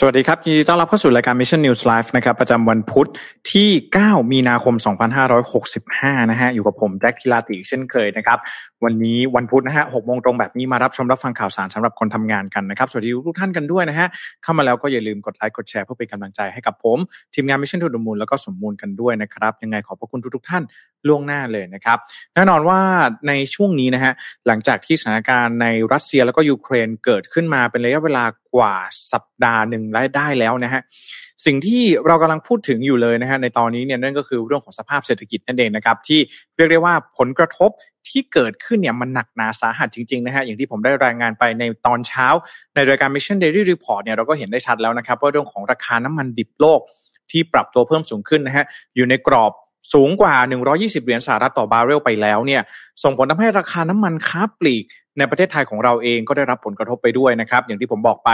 สวัสดีครับยินดีต้อนรับเข้าสู่รายการ Mission News Live นะครับประจำวันพุธที่ 9 มีนาคม 2565 นะฮะอยู่กับผมแจ็คทิลาติเช่นเคยนะครับวันนี้วันพุธนะฮะ6โมงตรงแบบนี้มารับชมรับฟังข่าวสารสำหรับคนทำงานกันนะครับสวัสดีทุกท่านกันด้วยนะฮะเข้ามาแล้วก็อย่าลืมกดไลค์กดแชร์เพื่อเป็นกำลังใจให้กับผม ทีมงาน Mission to the Moon แล้วก็สมมูลกันด้วยนะครับยังไงขอบพระคุณทุกๆท่านล่วงหน้าเลยนะครับแน่นอนว่าในช่วงนี้นะฮะหลังจากที่สถานการณ์ในรัสเซียแล้วก็ยูเครนเกิดขึ้นมาเป็นระยะเวลากว่าสัปดาห์หนึ่งได้แล้วนะฮะสิ่งที่เรากำลังพูดถึงอยู่เลยนะฮะในตอนนี้เนี่ยนั่นก็คือเรื่องของสภาพเศรษฐกิจนั่นเองนะครับที่เรียกได้ว่าผลกระทบที่เกิดขึ้นเนี่ยมันหนักหนาสาหัสจริงๆนะฮะอย่างที่ผมได้รายงานไปในตอนเช้า ในรายการ Mission Daily Report เนี่ยเราก็เห็นได้ชัดแล้วนะครับว่าเรื่องของราคาน้ำมันดิบโลกที่ปรับตัวเพิ่มสูงขึ้นนะฮะอยู่ในกรอบสูงกว่า 120 เหรียญสหรัฐต่อบาร์เรลไปแล้วเนี่ย ส่งผลทำให้ราคาน้ำมันค้าปลีกในประเทศไทยของเราเองก็ได้รับผลกระทบไปด้วยนะครับ อย่างที่ผมบอกไป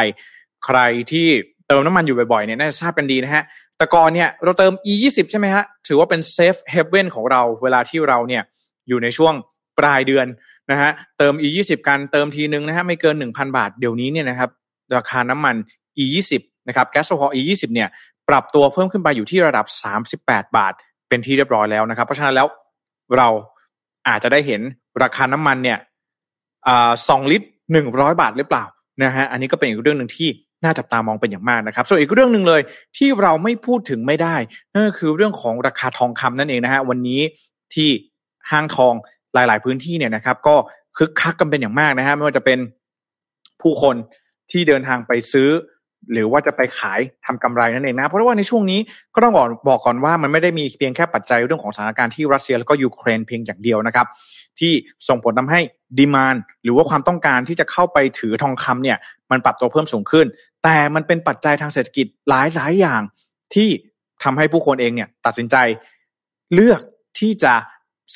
ใครที่เติมน้ำมันอยู่บ่อยๆเนี่ยน่าจะทราบกันดีนะฮะแต่ก่อนเนี่ยเราเติม e 2 0ใช่ไหมฮะถือว่าเป็น safe haven ของเราเวลาที่เราเนี่ยอยู่ในช่วงปลายเดือนนะฮะเติม e 2 0กันเติมทีนึงนะฮะไม่เกิน 1,000 บาทเดี๋ยวนี้เนี่ยนะครับราคาน้ำมัน e 2 0นะครับแก๊สโซฮอล์ e 2 0เนี่ยปรับตัวเพิ่มขึ้นไปอยู่ที่ระดับ 38 บาท เป็นที่เรียบร้อยแล้วนะครับ เพราะฉะนั้นแล้วเราอาจจะได้เห็นราคาน้ำมันเนี่ยสองลิตรหนึ่งร้อยบาทหรือเปล่านะฮะอันนี้ก็เป็นอีกเรื่องหนึ่งที่ น่าจับตามองเป็นอย่างมากนะครับ ส่วนอีกเรื่องหนึ่งเลยที่เราไม่พูดถึงไม่ได้นั่นก็คือเรื่องของราคาทองคำนั่นเองนะฮะวันนี้ที่ห้างทองหลาย ๆ พื้นที่เนี่ยนะครับ ก็คึกคักกันเป็นอย่างมากนะฮะไม่ว่าจะเป็นผู้คนที่เดินทางไปซื้อ หรือว่าจะไปขายทำกำไรนั่นเองนะเพราะว่าในช่วงนี้ก็ต้องบอกก่อนว่ามันไม่ได้มีเพียงแค่ปัจจัยเรื่องของสถานการณ์ที่รัสเซียแล้วก็ยูเครนเพียงอย่างเดียวนะครับ ที่ส่งผลทำให้ดีมานหรือว่าความต้องการที่จะเข้าไปถือทองคำเนี่ย มันปรับตัวเพิ่มสูงขึ้น แต่มันเป็นปัจจัยทางเศรษฐกิจหลายหลายอย่างที่ทำให้ผู้คนเองเนี่ยตัดสินใจเลือกที่จะ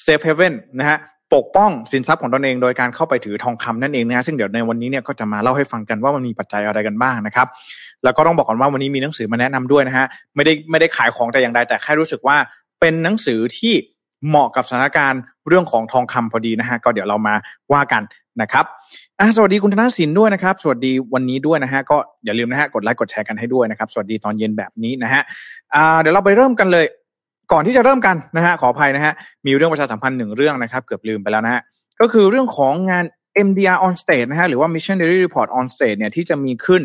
เซฟเฮเว่นนะฮะปกป้องสินทรัพย์ของตนเองโดยการเข้าไปถือทองคำนั่นเองนะฮะซึ่งเดี๋ยวในวันนี้เนี่ยก็จะมาเล่าให้ฟังกันว่ามันมีปัจจัยอะไรกันบ้างนะครับ แล้วก็ต้องบอกก่อนว่าวันนี้มีหนังสือมาแนะนำด้วยนะฮะไม่ได้ไม่ได้ขายของแต่อย่างใดแต่แค่รู้สึกว่าเป็นหนังสือที่เหมาะกับสถานการณ์เรื่องของทองคำพอดีนะฮะก็เดี๋ยวเรามาว่ากัน นะครับอ่สวัสดีคุณธนาสินด้วยนะครับ สวัสดีวันนี้ด้วยนะฮะก็อย่าลืมนะฮะกดไลค์กดแชร์กันให้ด้วยนะครับ สวัสดีตอนเย็นแบบนี้นะฮะอ่าเดี๋ยวเราไปเริ่มกันเลย ก่อนที่จะเริ่มกันนะฮะขออภัยนะฮะมีเรื่องประชาสัมพันธ์หนึ่งเรื่องนะครับ เกือบลืมไปแล้วนะฮะก็คือเรื่องของงาน MDR on stage นะฮะหรือว่า Mission Daily Report on stage เนี่ยที่จะมีขึ้น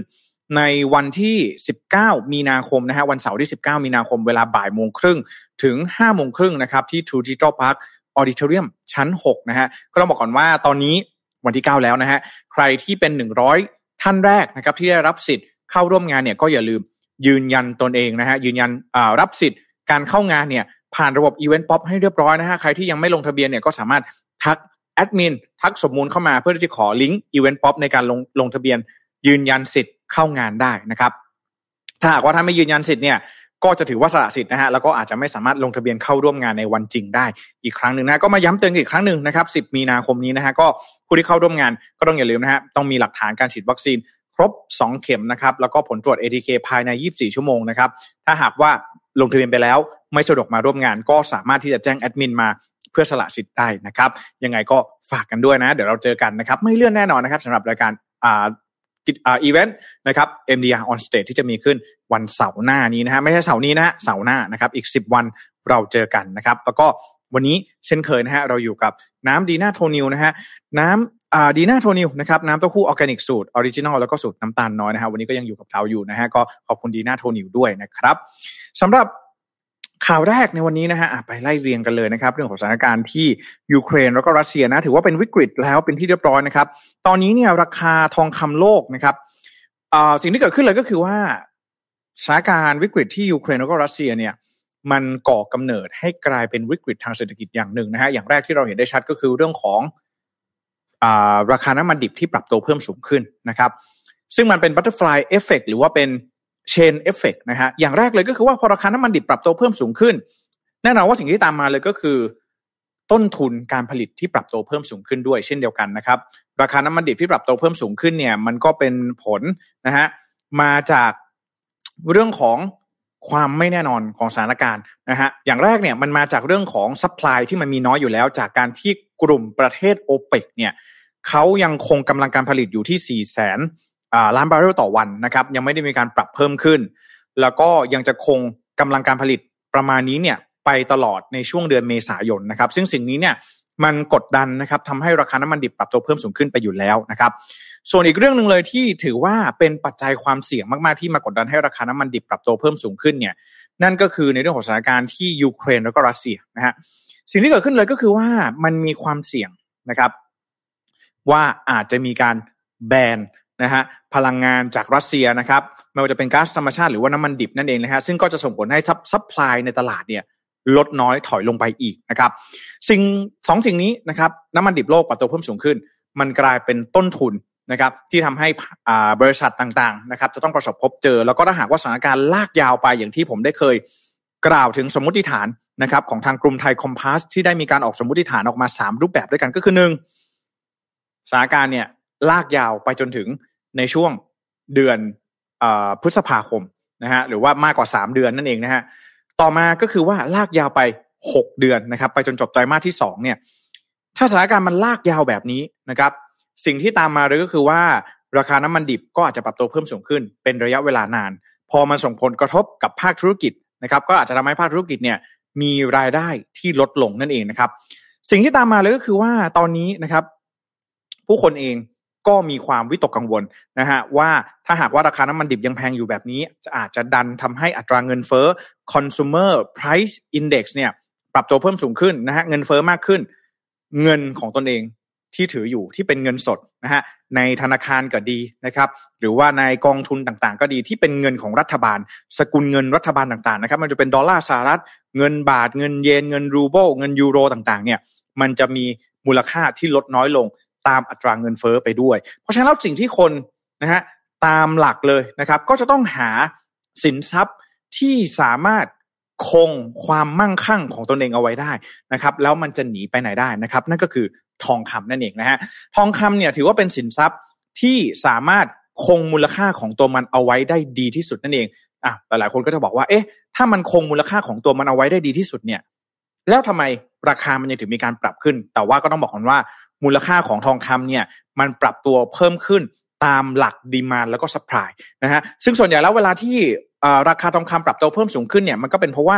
ในวันที่ 19 มีนาคมนะฮะวันเสาร์ที่ 19 มีนาคมเวลาบ่ายโมงครึ่งถึง5โมงครึ่งนะครับที่ True Digital Park Auditorium ชั้น 6 นะฮะก็ต้องบอกก่อนว่าตอนนี้ วันที่ 9 แล้วนะฮะ ใครที่เป็น 100 ท่านแรกนะครับที่ได้รับสิทธิ์เข้าร่วมงานเนี่ยก็อย่าลืมยืนยันตนเองนะฮะยืนยันรับสิทธิ์การเข้างานเนี่ยผ่านระบบ Event Pop ให้เรียบร้อยนะฮะใครที่ยังไม่ลงทะเบียนเนี่ยก็สามารถทักแอดมินทักสมมูลเข้ามาเพื่อที่จะขอลิงก์ Event Pop ในการลงลงทะเบียน ยืนยันสิทธิ์เข้างานได้นะครับ ถ้าหากว่าถ้านไม่ยืนยันสิทธิ์เนี่ยก็จะถือว่าสละสิทธิ์นะฮะแล้วก็อาจจะไม่สามารถลงทะเบียนเข้าร่วมงานในวันจริงได้อีกครั้งหนึ่งนะก็มาย้ำเตือนอีกครั้งหนึ่งนะครับ 10 มีนาคมนี้นะฮะก็ ผู้ที่เข้าร่วมงานก็ต้องอย่าลืมนะฮะต้องมีหลักฐานการฉีดวัคซีนครบ 2 เข็มนะครับแล้วก็ผลตรวจ ATK ภายใน 24 ชั่วโมงนะครับถ้าหากว่าลงทะเบียนไปแล้ว ไม่สะดวกมาร่วมงาน ก็สามารถที่จะแจ้งแอดมินมาเพื่อสละสิทธิ์ได้นะครับยังไงก็ฝากกันด้วยนะ เดี๋ยวเราเจอกันนะครับไม่เลื่อนแน่นอนนะครับสำหรับรายการอ่าอีเวนต์นะครับ MDR on stage ที่จะมีขึ้นวันเสาร์หน้านี้นะฮะไม่ใช่เสาร์นี้นะฮะเสาร์หน้านะครับอีก 10 วันเราเจอกันนะครับ แล้วก็ วันนี้เช่นเคยนะฮะเราอยู่กับน้ำดีน่าโทนิวนะฮะน้ำอ่าดีน่าโทนิวนะครับน้ำเต้าหู้ออร์แกนิกสูตร original แล้วก็สูตรน้ำตาลน้อยนะฮะวันนี้ก็ยังอยู่กับเราอยู่นะฮะก็ขอบคุณดีน่าโทนิวด้วยนะครับสำหรับข่าวแรกในวันนี้นะฮะไปไล่เรียงกันเลยนะครับ เรื่องของสถานการณ์ที่ยูเครนแล้วก็รัสเซียนะ ถือว่าเป็นวิกฤตแล้วเป็นที่เรียบร้อยนะครับ ตอนนี้เนี่ยราคาทองคำโลกนะครับสิ่งที่เกิดขึ้นเลยก็คือว่าสถานการณ์วิกฤตที่ยูเครนแล้วก็รัสเซียเนี่ย มันก่อกำเนิดให้กลายเป็นวิกฤตทางเศรษฐกิจอย่างหนึ่งนะฮะอย่างแรกที่เราเห็นได้ชัดก็คือเรื่องของอราคาน้ำมันดิบที่ปรับตัวเพิ่มสูงขึ้นนะครับ ซึ่งมันเป็น butterfly effect หรือว่าเป็นchain effect นะฮะอย่างแรกเลยก็คือว่าพอราคาน้ำมันดิบปรับตัวเพิ่มสูงขึ้น แน่นอนว่าสิ่งที่ตามมาเลยก็คือ ต้นทุนการผลิตที่ปรับตัวเพิ่มสูงขึ้นด้วยเช่นเดียวกันนะครับ ราคาน้ำมันดิบที่ปรับตัวเพิ่มสูงขึ้นเนี่ย มันก็เป็นผลนะฮะมาจากเรื่องของ ความไม่แน่นอนของสถานการณ์นะฮะอย่างแรกเนี่ยมันมาจากเรื่องของ supply ที่มันมีน้อยอยู่แล้ว จากการที่กลุ่มประเทศโอเปกเนี่ยเขายังคงกำลังการผลิตอยู่ที่4ี่แสนล้านบาร์เรลต่อวันนะครับยังไม่ได้มีการปรับเพิ่มขึ้น แล้วก็ยังจะคงกำลังการผลิตประมาณนี้เนี่ยไปตลอดในช่วงเดือนเมษายนนะครับ ซึ่งสิ่งนี้เนี่ย มันกดดันนะครับทำให้ราคาน้ำมันดิบปรับตัวเพิ่มสูงขึ้นไปอยู่แล้วนะครับ ส่วนอีกเรื่องหนึ่งเลยที่ถือว่าเป็นปัจจัยความเสี่ยงมากๆที่มากดดันให้ราคาน้ำมันดิบปรับตัวเพิ่มสูงขึ้นเนี่ย นั่นก็คือในเรื่องของสถานการณ์ที่ยูเครนแล้วก็รัสเซียนะฮะสิ่งที่เกิดขึ้นเลยก็คือว่ามันมีความเสี่ยงนะครับ ว่าอาจจะมีการแบนนะฮะพลังงานจากรัสเซียนะครับไม่ว่าจะเป็นก๊าซธรรมชาติหรือว่าน้ำมันดิบนั่นเองนะฮะซึ่งก็จะส่งผลให้ supply ในตลาดเนี่ย ลดน้อยถอยลงไปอีกนะครับ สิ่งสองสิ่งนี้นะครับน้ำมันดิบโลกปรับตัวเพิ่มสูงขึ้น มันกลายเป็นต้นทุนนะครับที่ทำให้บริษัทต่างๆนะครับจะต้องประสบพบเจอ แล้วก็ถ้าหากว่าสถานการณ์ลากยาวไปอย่างที่ผมได้เคยกล่าวถึงสมมติฐานนะครับของทางกลุ่มไทยคอมพาสที่ได้มีการออกสมมติฐานออกมา 3 รูปแบบด้วยกันก็คือหนึ่งสถานการณ์เนี่ยลากยาวไปจนถึงในช่วงเดือนพฤษภาคมนะฮะหรือว่ามากกว่า 3 เดือนนั่นเองนะฮะ ต่อมาก็คือว่าลากยาวไปหกเดือนนะครับ ไปจนจบไตรมาสที่สองเนี่ยถ้าสถานการณ์มันลากยาวแบบนี้นะครับ สิ่งที่ตามมาเลยก็คือว่าราคาน้ำมันดิบก็อาจจะปรับตัวเพิ่มสูงขึ้น เป็นระยะเวลานาน พอมันส่งผลกระทบกับภาคธุรกิจนะครับ ก็อาจจะทำให้ภาคธุรกิจเนี่ยมีรายได้ที่ลดลงนั่นเองนะครับ สิ่งที่ตามมาเลยก็คือว่าตอนนี้นะครับ ผู้คนเอง ก็มีความวิตกกังวลนะฮะว่าถ้าหากว่าราคาน้ำมันดิบยังแพงอยู่แบบนี้ จะอาจจะดันทำให้อัตราเงินเฟ้อ consumer price index เนี่ยปรับตัวเพิ่มสูงขึ้นนะฮะเงินเฟ้อมากขึ้น เงินของตนเองที่ถืออยู่ที่เป็นเงินสดนะฮะในธนาคารก็ดีนะครับ หรือว่าในกองทุนต่างๆ ก็ดีที่เป็นเงินของรัฐบาล สกุลเงินรัฐบาลต่างๆนะครับ มันจะเป็นดอลลาร์สหรัฐ เงินบาทเงินเยนเงินรูเบิลเงินยูโรต่างๆ เนี่ย มันจะมีมูลค่าที่ลดน้อยลง ตามอัตราเงินเฟ้อไปด้วย เพราะฉะนั้นแล้วสิ่งที่คนนะฮะตามหลักเลยนะครับ ก็จะต้องหาสินทรัพย์ที่สามารถคงความมั่งคั่งของตนเองเอาไว้ได้นะครับ แล้วมันจะหนีไปไหนได้นะครับ นั่นก็คือทองคำนั่นเองนะฮะทองคำเนี่ยถือว่าเป็นสินทรัพย์ที่สามารถคงมูลค่าของตัวมันเอาไว้ได้ดีที่สุดนั่นเองอะหลายๆคนก็จะบอกว่า เอ๊ะ ถ้ามันคงมูลค่าของตัวมันเอาไว้ได้ดีที่สุดเนี่ย แล้วทำไมราคามันยังถึงมีการปรับขึ้น แต่ว่าก็ต้องบอกก่อนว่า มูลค่าของทองคำเนี่ยมันปรับตัวเพิ่มขึ้นตามหลักดีมานแล้วก็สป라이นะฮะซึ่งส่วนใหญ่แล้วเวลาที่ราคาทองคำปรับตัวเพิ่มสูงขึ้นเนี่ยมันก็เป็นเพราะว่า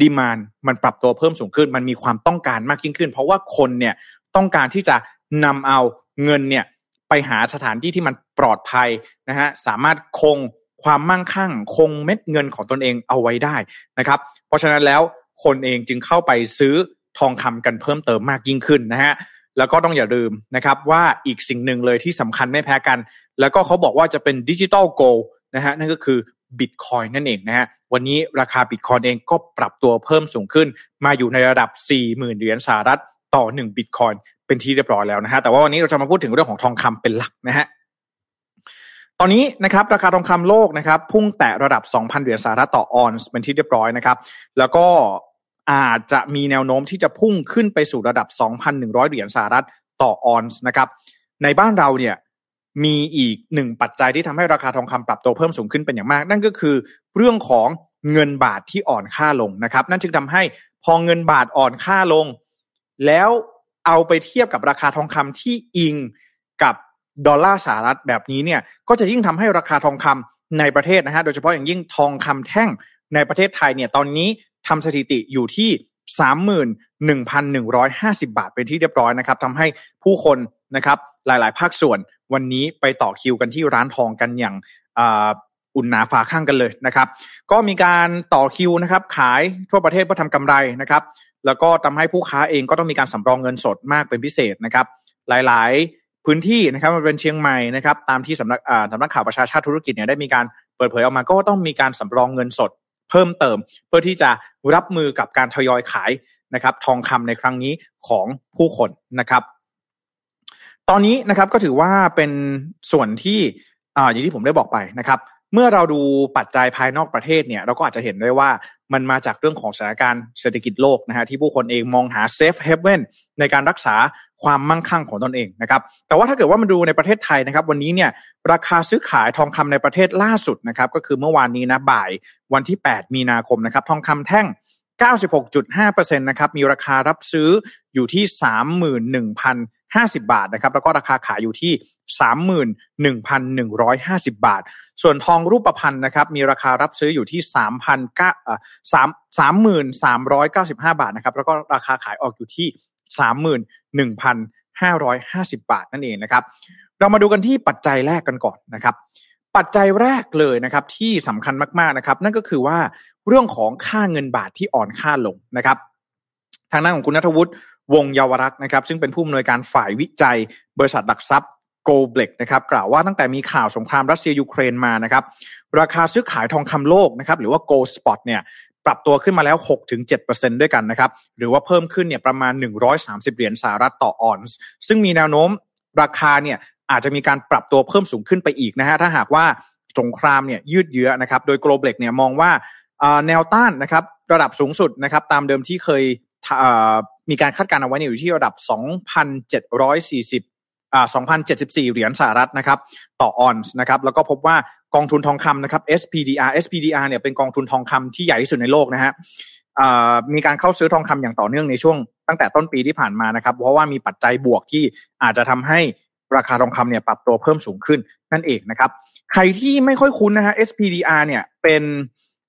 ดีมานมันปรับตัวเพิ่มสูงขึ้น มันมีความต้องการมากยิ่งขึ้น เพราะว่าคนเนี่ยต้องการที่จะนำเอาเงินเนี่ยไปหาสถานที่ที่มันปลอดภัยนะฮะสามารถคงความมั่งคั่ง คงเม็ดเงินของตนเองเอาไว้ได้นะครับ เพราะฉะนั้นแล้วคนเองจึงเข้าไปซื้อทองคำกันเพิ่มเติมมากยิ่งขึ้นนะฮะ แล้วก็ต้องอย่าลืมนะครับว่าอีกสิ่งหนึ่งเลยที่สำคัญไม่แพ้กัน แล้วก็เขาบอกว่าจะเป็นดิจิตอลโกลนะฮะนั่นก็คือบิตคอยน์นั่นเองนะฮะวันนี้ราคาบิตคอยน์เองก็ปรับตัวเพิ่มสูงขึ้น มาอยู่ในระดับ 40,000 เหรียญสหรัฐต่อ1บิตคอยน์เป็นที่เรียบร้อยแล้วนะฮะแต่ว่าวันนี้เราจะมาพูดถึงเรื่องของทองคำเป็นหลักนะฮะตอนนี้นะครับราคาทองคำโลกนะครับพุ่งแตะระดับ 2,000 เหรียญสหรัฐต่อออนซ์เป็นที่เรียบร้อยนะครับ แล้วก็ อาจจะมีแนวโน้มที่จะพุ่งขึ้นไปสู่ระดับ 2,100 เหรียญสหรัฐต่อออนซ์นะครับ ในบ้านเราเนี่ยมีอีกหนึ่งปัจจัยที่ทำให้ราคาทองคำปรับตัวเพิ่มสูงขึ้นเป็นอย่างมาก นั่นก็คือเรื่องของเงินบาทที่อ่อนค่าลงนะครับ นั่นจึงทำให้พอเงินบาทอ่อนค่าลง แล้วเอาไปเทียบกับราคาทองคำที่อิงกับดอลลาร์สหรัฐแบบนี้เนี่ยก็จะยิ่งทำให้ราคาทองคำในประเทศนะฮะโดยเฉพาะอย่างยิ่งทองคำแท่ง ในประเทศไทยเนี่ยตอนนี้ทำสถิติอยู่ที่สามหมื่นหนึ่งพันหนึ่งร้อยห้าสิบาทเป็นที่เรียบร้อยนะครับทำให้ผู้คนนะครับหลาย ๆ ภาคส่วนวันนี้ไปต่อคิวกันที่ร้านทองกันอย่างอุ่นหนาฝาข้างกันเลยนะครับ ก็มีการต่อคิวนะครับ ขายทั่วประเทศเพื่อทำกำไรนะครับ แล้วก็ทำให้ผู้ค้าเองก็ต้องมีการสำรองเงินสดมากเป็นพิเศษนะครับ หลาย ๆ พื้นที่นะครับมันเป็นเชียงใหม่นะครับ ตามที่สำนักสำนักข่าวประชาชาติธุรกิจเนี่ยได้มีการเปิดเผยออกมาก็ต้องมีการสำรองเงินสด พิ่มเติมเพื่อที่จะรับมือกับการทยอยขายนะครับทองคำในครั้งนี้ของผู้คนนะครับ ตอนนี้นะครับก็ถือว่าเป็นส่วนที่อ่าอย่างที่ผมได้บอกไปนะครับ เมื่อเราดูปัจจัยภายนอกประเทศเนี่ยเราก็อาจจะเห็นได้ว่ามันมาจากเรื่องของสถานการณ์เศรษฐกิจโลกนะฮะที่ผู้คนเองมองหาเซฟเฮเว่นในการรักษาความมั่งคั่งของตนเองนะครับแต่ว่าถ้าเกิดว่ามาดูในประเทศไทยนะครับวันนี้เนี่ยราคาซื้อขายทองคำในประเทศล่าสุดนะครับก็คือเมื่อวานนี้นะบ่ายวันที่ 8 มีนาคมนะครับทองคำแท่ง96.5%นะครับมีราคารับซื้ออยู่ที่ 31,000 50 บาทนะครับแล้วก็ราคาขายอยู่ที่31,150 บาท ส่วนทองรูปพรรณนะครับมีราคารับซื้ออยู่ที่3,000เอ่อ33,395 บาทนะครับแล้วก็ราคาขายออกอยู่ที่ 31,550 บาทนั่นเองนะครับเรามาดูกันที่ปัจจัยแรกกันก่อนนะครับปัจจัยแรกเลยนะครับที่สำคัญมากๆนะครับ นั่นก็คือว่าเรื่องของค่าเงินบาทที่อ่อนค่าลงนะครับ ทางด้านของคุณณัฐวุฒิ วงศ์เยาวรักษ์นะครับ ซึ่งเป็นผู้อำนวยการฝ่ายวิจัย บริษัทหลักทรัพย์โกลเบล็กนะครับกล่าวว่าตั้งแต่มีข่าวสงครามรัสเซียยูเครนมานะครับ ราคาซื้อขายทองคำโลกนะครับ หรือว่า Gold Spot เนี่ยปรับตัวขึ้นมาแล้ว 6-7%ด้วยกันนะครับ หรือว่าเพิ่มขึ้นเนี่ยประมาณ 130 เหรียญสหรัฐต่อออนซ์ ซึ่งมีแนวโน้มราคาเนี่ยอาจจะมีการปรับตัวเพิ่มสูงขึ้นไปอีกนะฮะ ถ้าหากว่าสงครามเนี่ยยืดเยื้อนะครับ โดยโกลเบล็กเนี่ยมองว่าแนวต้านนะครับระดับสูงสุดนะครับตามเดิมที่เคย มีการคาดการณ์เอาไว้อยู่ที่ระดับ 2,740อ่า2,074 เหรียญสหรัฐนะครับ ต่อออนซ์นะครับ แล้วก็พบว่ากองทุนทองคำนะครับ SPDR SPDR เนี่ยเป็นกองทุนทองคำที่ใหญ่ที่สุดในโลกนะฮะมีการเข้าซื้อทองคำอย่างต่อเนื่องในช่วงตั้งแต่ต้นปีที่ผ่านมานะครับ เพราะว่ามีปัจจัยบวกที่อาจจะทำให้ราคาทองคำเนี่ยปรับตัวเพิ่มสูงขึ้นนั่นเองนะครับ ใครที่ไม่ค่อยคุ้นนะฮะ SPDR เนี่ยเป็น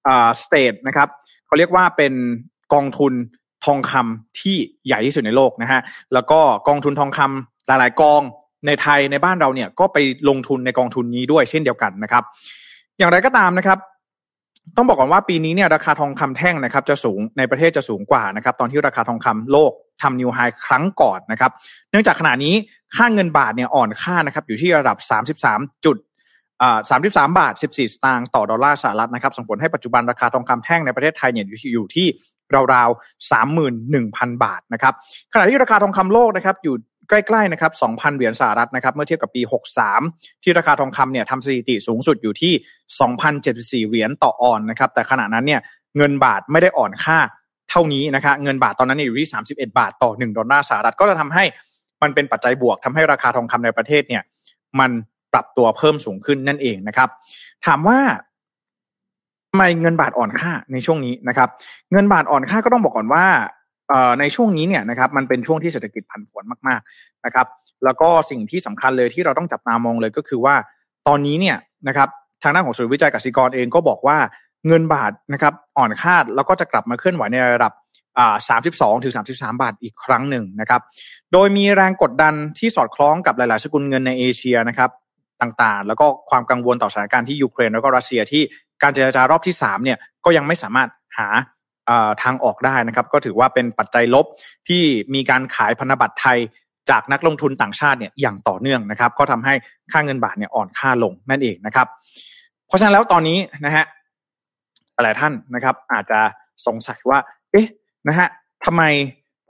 อ่าสเตทนะครับเขาเรียกว่าเป็นกองทุน ทองคำที่ใหญ่ที่สุดในโลกนะฮะแล้วก็กองทุนทองคำหลายๆกองในไทยในบ้านเราเนี่ยก็ไปลงทุนในกองทุนนี้ด้วยเช่นเดียวกันนะครับ อย่างไรก็ตามนะครับ ต้องบอกก่อนว่าปีนี้เนี่ยราคาทองคำแท่งนะครับ จะสูงในประเทศจะสูงกว่านะครับ ตอนที่ราคาทองคำโลกทำนิวไฮครั้งก่อนนะครับ เนื่องจากขณะนี้ค่าเงินบาทเนี่ยอ่อนค่านะครับ อยู่ที่ระดับ 33จุดอ่าสามสิบสามบาทสิบสี่สตางค์ต่อดอลลาร์สหรัฐนะครับ ส่งผลให้ปัจจุบันราคาทองคำแท่งในประเทศไทยเนี่ยอยู่ที่ ราวๆสามหมื่นหนึ่งพันบาทนะครับขณะที่ราคาทองคำโลกนะครับอยู่ใกล้ๆนะครับ2,000 เหรียญสหรัฐนะครับ เมื่อเทียบกับปี 63 ที่ราคาทองคำเนี่ยทำสถิติสูงสุดอยู่ที่ 2,074 เหรียญต่อออนนะครับ แต่ขณะนั้นเนี่ยเงินบาทไม่ได้อ่อนค่าเท่านี้นะครับเงินบาทตอนนั้นอยู่ที่ 31 บาทต่อ 1 ดอลลาร์สหรัฐ ก็จะทำให้มันเป็นปัจจัยบวกทำให้ราคาทองคำในประเทศเนี่ยมันปรับตัวเพิ่มสูงขึ้นนั่นเองนะครับ ถามว่า ไมเงินบาทอ่อนค่าในช่วงนี้นะครับ เงินบาทอ่อนค่าก็ต้องบอกก่อนว่าในช่วงนี้เนี่ยนะครับมันเป็นช่วงที่เศรษฐกิจผันผวนมากๆนะครับ แล้วก็สิ่งที่สำคัญเลยที่เราต้องจับตามองเลยก็คือว่า ตอนนี้เนี่ยนะครับทางด้านของศูนย์วิจัยกสิกรเองก็บอกว่าเงินบาทนะครับอ่อนค่าแล้วก็จะกลับมาเคลื่อนไหวในระดับ32ถึง33 บาทอีกครั้งหนึ่งนะครับ โดยมีแรงกดดันที่สอดคล้องกับหลาย ๆ สกุลเงินในเอเชียนะครับต่างๆ แล้วก็ความกังวลต่อสถานการณ์ที่ยูเครนแล้วก็รัสเซียที่ การเจรจารอบที่3เนี่ยก็ยังไม่สามารถหาทางออกได้นะครับ ก็ถือว่าเป็นปัจจัยลบที่มีการขายพันธบัตรไทยจากนักลงทุนต่างชาติเนี่ยอย่างต่อเนื่องนะครับ ก็ทำให้ค่าเงินบาทเนี่ยอ่อนค่าลงนั่นเองนะครับ เพราะฉะนั้นแล้วตอนนี้นะฮะหลายท่านนะครับ อาจจะสงสัยว่า เอ๊ะนะฮะทำไม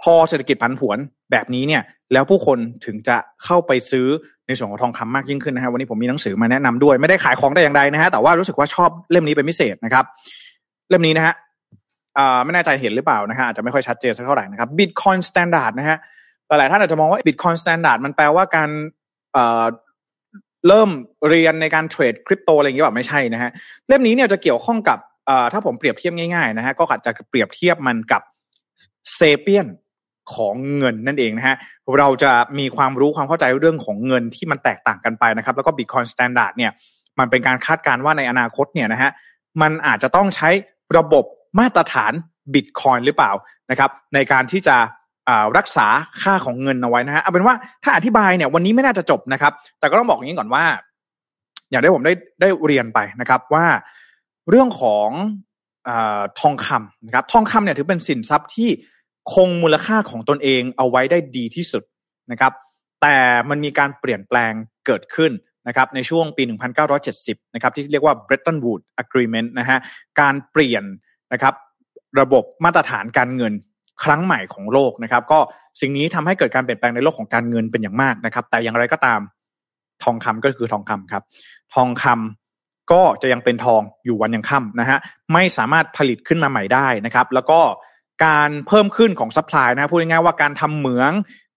พอเศรษฐกิจผันผวนแบบนี้เนี่ย แล้วผู้คนถึงจะเข้าไปซื้อ ในส่วนของทองคำมากยิ่งขึ้นนะฮะวันนี้ผมมีหนังสือมาแนะนำด้วยไม่ได้ขายของแต่อย่างใดนะฮะแต่ว่ารู้สึกว่าชอบเล่มนี้เป็นพิเศษนะครับ เล่มนี้นะฮะไม่แน่ใจเห็นหรือเปล่านะฮะอาจจะไม่ค่อยชัดเจนสักเท่าไหร่นะครับ Bitcoin Standard นะฮะหลายท่านอาจจะมองว่า Bitcoin Standard มันแปลว่าการเริ่มเรียนในการเทรดคริปโตอะไรอย่างเงี้ยแบบไม่ใช่นะฮะเล่มนี้เนี่ยจะเกี่ยวข้องกับถ้าผมเปรียบเทียบง่ายๆนะฮะก็อาจจะเปรียบเทียบมันกับเซเปียน ของเงินนั่นเองนะฮะเราจะมีความรู้ความเข้าใจเรื่องของเงินที่มันแตกต่างกันไปนะครับแล้วก็ Bitcoin Standard เนี่ยมันเป็นการคาดการณ์ว่าในอนาคตเนี่ยนะฮะมันอาจจะต้องใช้ระบบมาตรฐานบิตคอยหรือเปล่านะครับในการที่จะรักษาค่าของเงินเอาไว้นะฮะเอาเป็นว่าถ้าอธิบายเนี่ยวันนี้ไม่น่าจะจบนะครับ แต่ก็ต้องบอกอย่างนี้ก่อนว่า อย่างที่ผมได้ได้เรียนไปนะครับว่าเรื่องของอทองคำนะครับทองคำเนี่ยถือเป็นสินทรัพย์ที่ คงมูลค่าของตนเองเอาไว้ได้ดีที่สุดนะครับ แต่มันมีการเปลี่ยนแปลงเกิดขึ้นนะครับในช่วงปี 1970 นะครับที่เรียกว่า Bretton Woods Agreement นะฮะการเปลี่ยนนะครับระบบมาตรฐานการเงินครั้งใหม่ของโลกนะครับ ก็สิ่งนี้ทำให้เกิดการเปลี่ยนแปลงในโลกของการเงินเป็นอย่างมากนะครับ แต่อย่างไรก็ตามทองคำก็คือทองคำครับ ทองคก็จะยังเป็นทองอยู่วันยังค่ำนะฮะไม่สามารถผลิตขึ้นมาใหม่ได้นะครับ แล้วก็ การเพิ่มขึ้นของ supply นะพูดง่ายๆว่าการทำเหมือง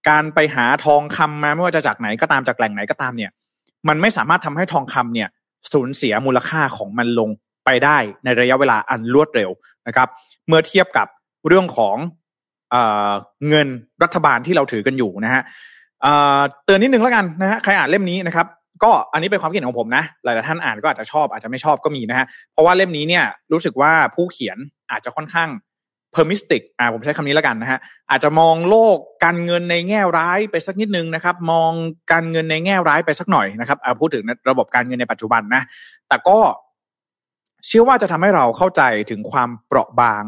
การไปหาทองคำมาไม่ว่าจะจากไหนก็ตามจากแหล่งไหนก็ตามเนี่ย มันไม่สามารถทำให้ทองคำเนี่ยสูญเสียมูลค่าของมันลงไปได้ในระยะเวลาอันรวดเร็วนะครับ เมื่อเทียบกับเรื่องของเอเงินรัฐบาลที่เราถือกันอยู่นะฮะเตือนนิดนึงแล้วกันนะฮะใครอ่านเล่มนี้นะครับก็อันนี้เป็นความคิดเห็นของผมนะ หลายๆท่านอ่านก็อาจจะชอบอาจจะไม่ชอบก็มีนะฮะเพราะว่าเล่มนี้เนี่ยรู้สึกว่าผู้เขียนอาจจะค่อนข้าง pessimistic อ่าผมใช้คำนี้แล้วกันนะฮะอาจจะมองโลกการเงินในแง่ร้ายไปสักนิดนึงนะครับ มองการเงินในแง่ร้ายไปสักหน่อยนะครับอ่าพูดถึงระบบการเงินในปัจจุบันนะแต่ก็เชื่อว่าจะทำให้เราเข้าใจถึงความเปราะบาง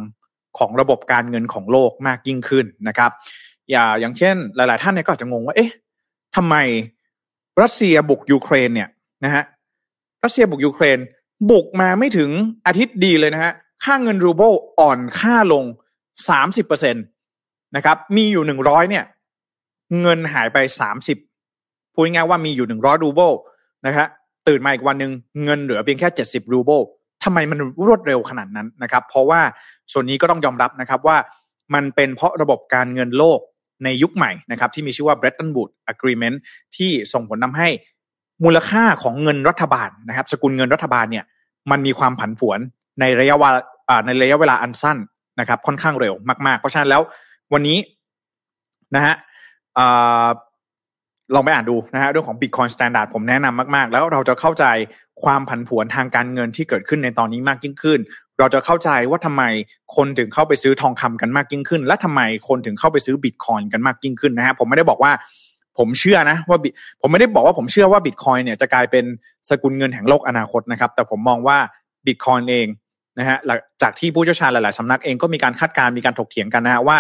ของระบบการเงินของโลกมากยิ่งขึ้นนะครับ อย่าอย่างเช่น หลาย ๆ ท่านเนี่ยก็อาจจะงงว่า เอ๊ะทำไมรัสเซียบุกยูเครนเนี่ยนะฮะรัสเซียบุกยูเครนบุกมาไม่ถึงอาทิตย์ดีเลยนะฮะ ค่าเงินรูเบิลอ่อนค่าลงสามสิบเปอร์เซ็นต์นะครับ มีอยู่หนึ่งร้อยเนี่ย เงินหายไปสามสิบพูดง่ายว่ามีอยู่หนึ่งร้อยรูเบิลนะครับตื่นมาอีกวันหนึ่งเงินเหลือเพียงแค่เจ็ดสิบรูเบิลทำไมมันรวดเร็วขนาดนั้นนะครับ เพราะว่าส่วนนี้ก็ต้องยอมรับนะครับว่ามันเป็นเพราะระบบการเงินโลกในยุคใหม่นะครับที่มีชื่อว่า Bretton Woods Agreement ที่ส่งผลทาให้มูลค่าของเงินรัฐบาลนะครับ สกุลเงินรัฐบาลเนี่ย มันมีความผันผวน ในระยะเวลาในระยะเวลาอันสั้นนะครับ ค่อนข้างเร็วมาก ๆ เพราะฉะนั้นแล้ววันนี้นะฮะลองไปอ่านดูนะฮะเรื่องของ Bitcoin Standard ผมแนะนำมาก ๆ แล้วเราจะเข้าใจความผันผวนทางการเงินที่เกิดขึ้นในตอนนี้มากยิ่งขึ้น เราจะเข้าใจว่าทำไมคนถึงเข้าไปซื้อทองคำกันมากยิ่งขึ้น และทำไมคนถึงเข้าไปซื้อบิตคอยน์กันมากยิ่งขึ้นนะฮะผมไม่ได้บอกว่าผมเชื่อนะว่าผมไม่ได้บอกว่าผมเชื่อว่าบิตคอยน์เนี่ยจะกลายเป็นสกุลเงินแห่งโลกอนาคตนะครับ แต่ผมมองว่าบิตคอยน์เอง นะฮะจากที่ผู้เชี่ยวชาญหลาย ๆ สำนักเองก็มีการคาดการณ์มีการถกเถียงกันนะฮะว่า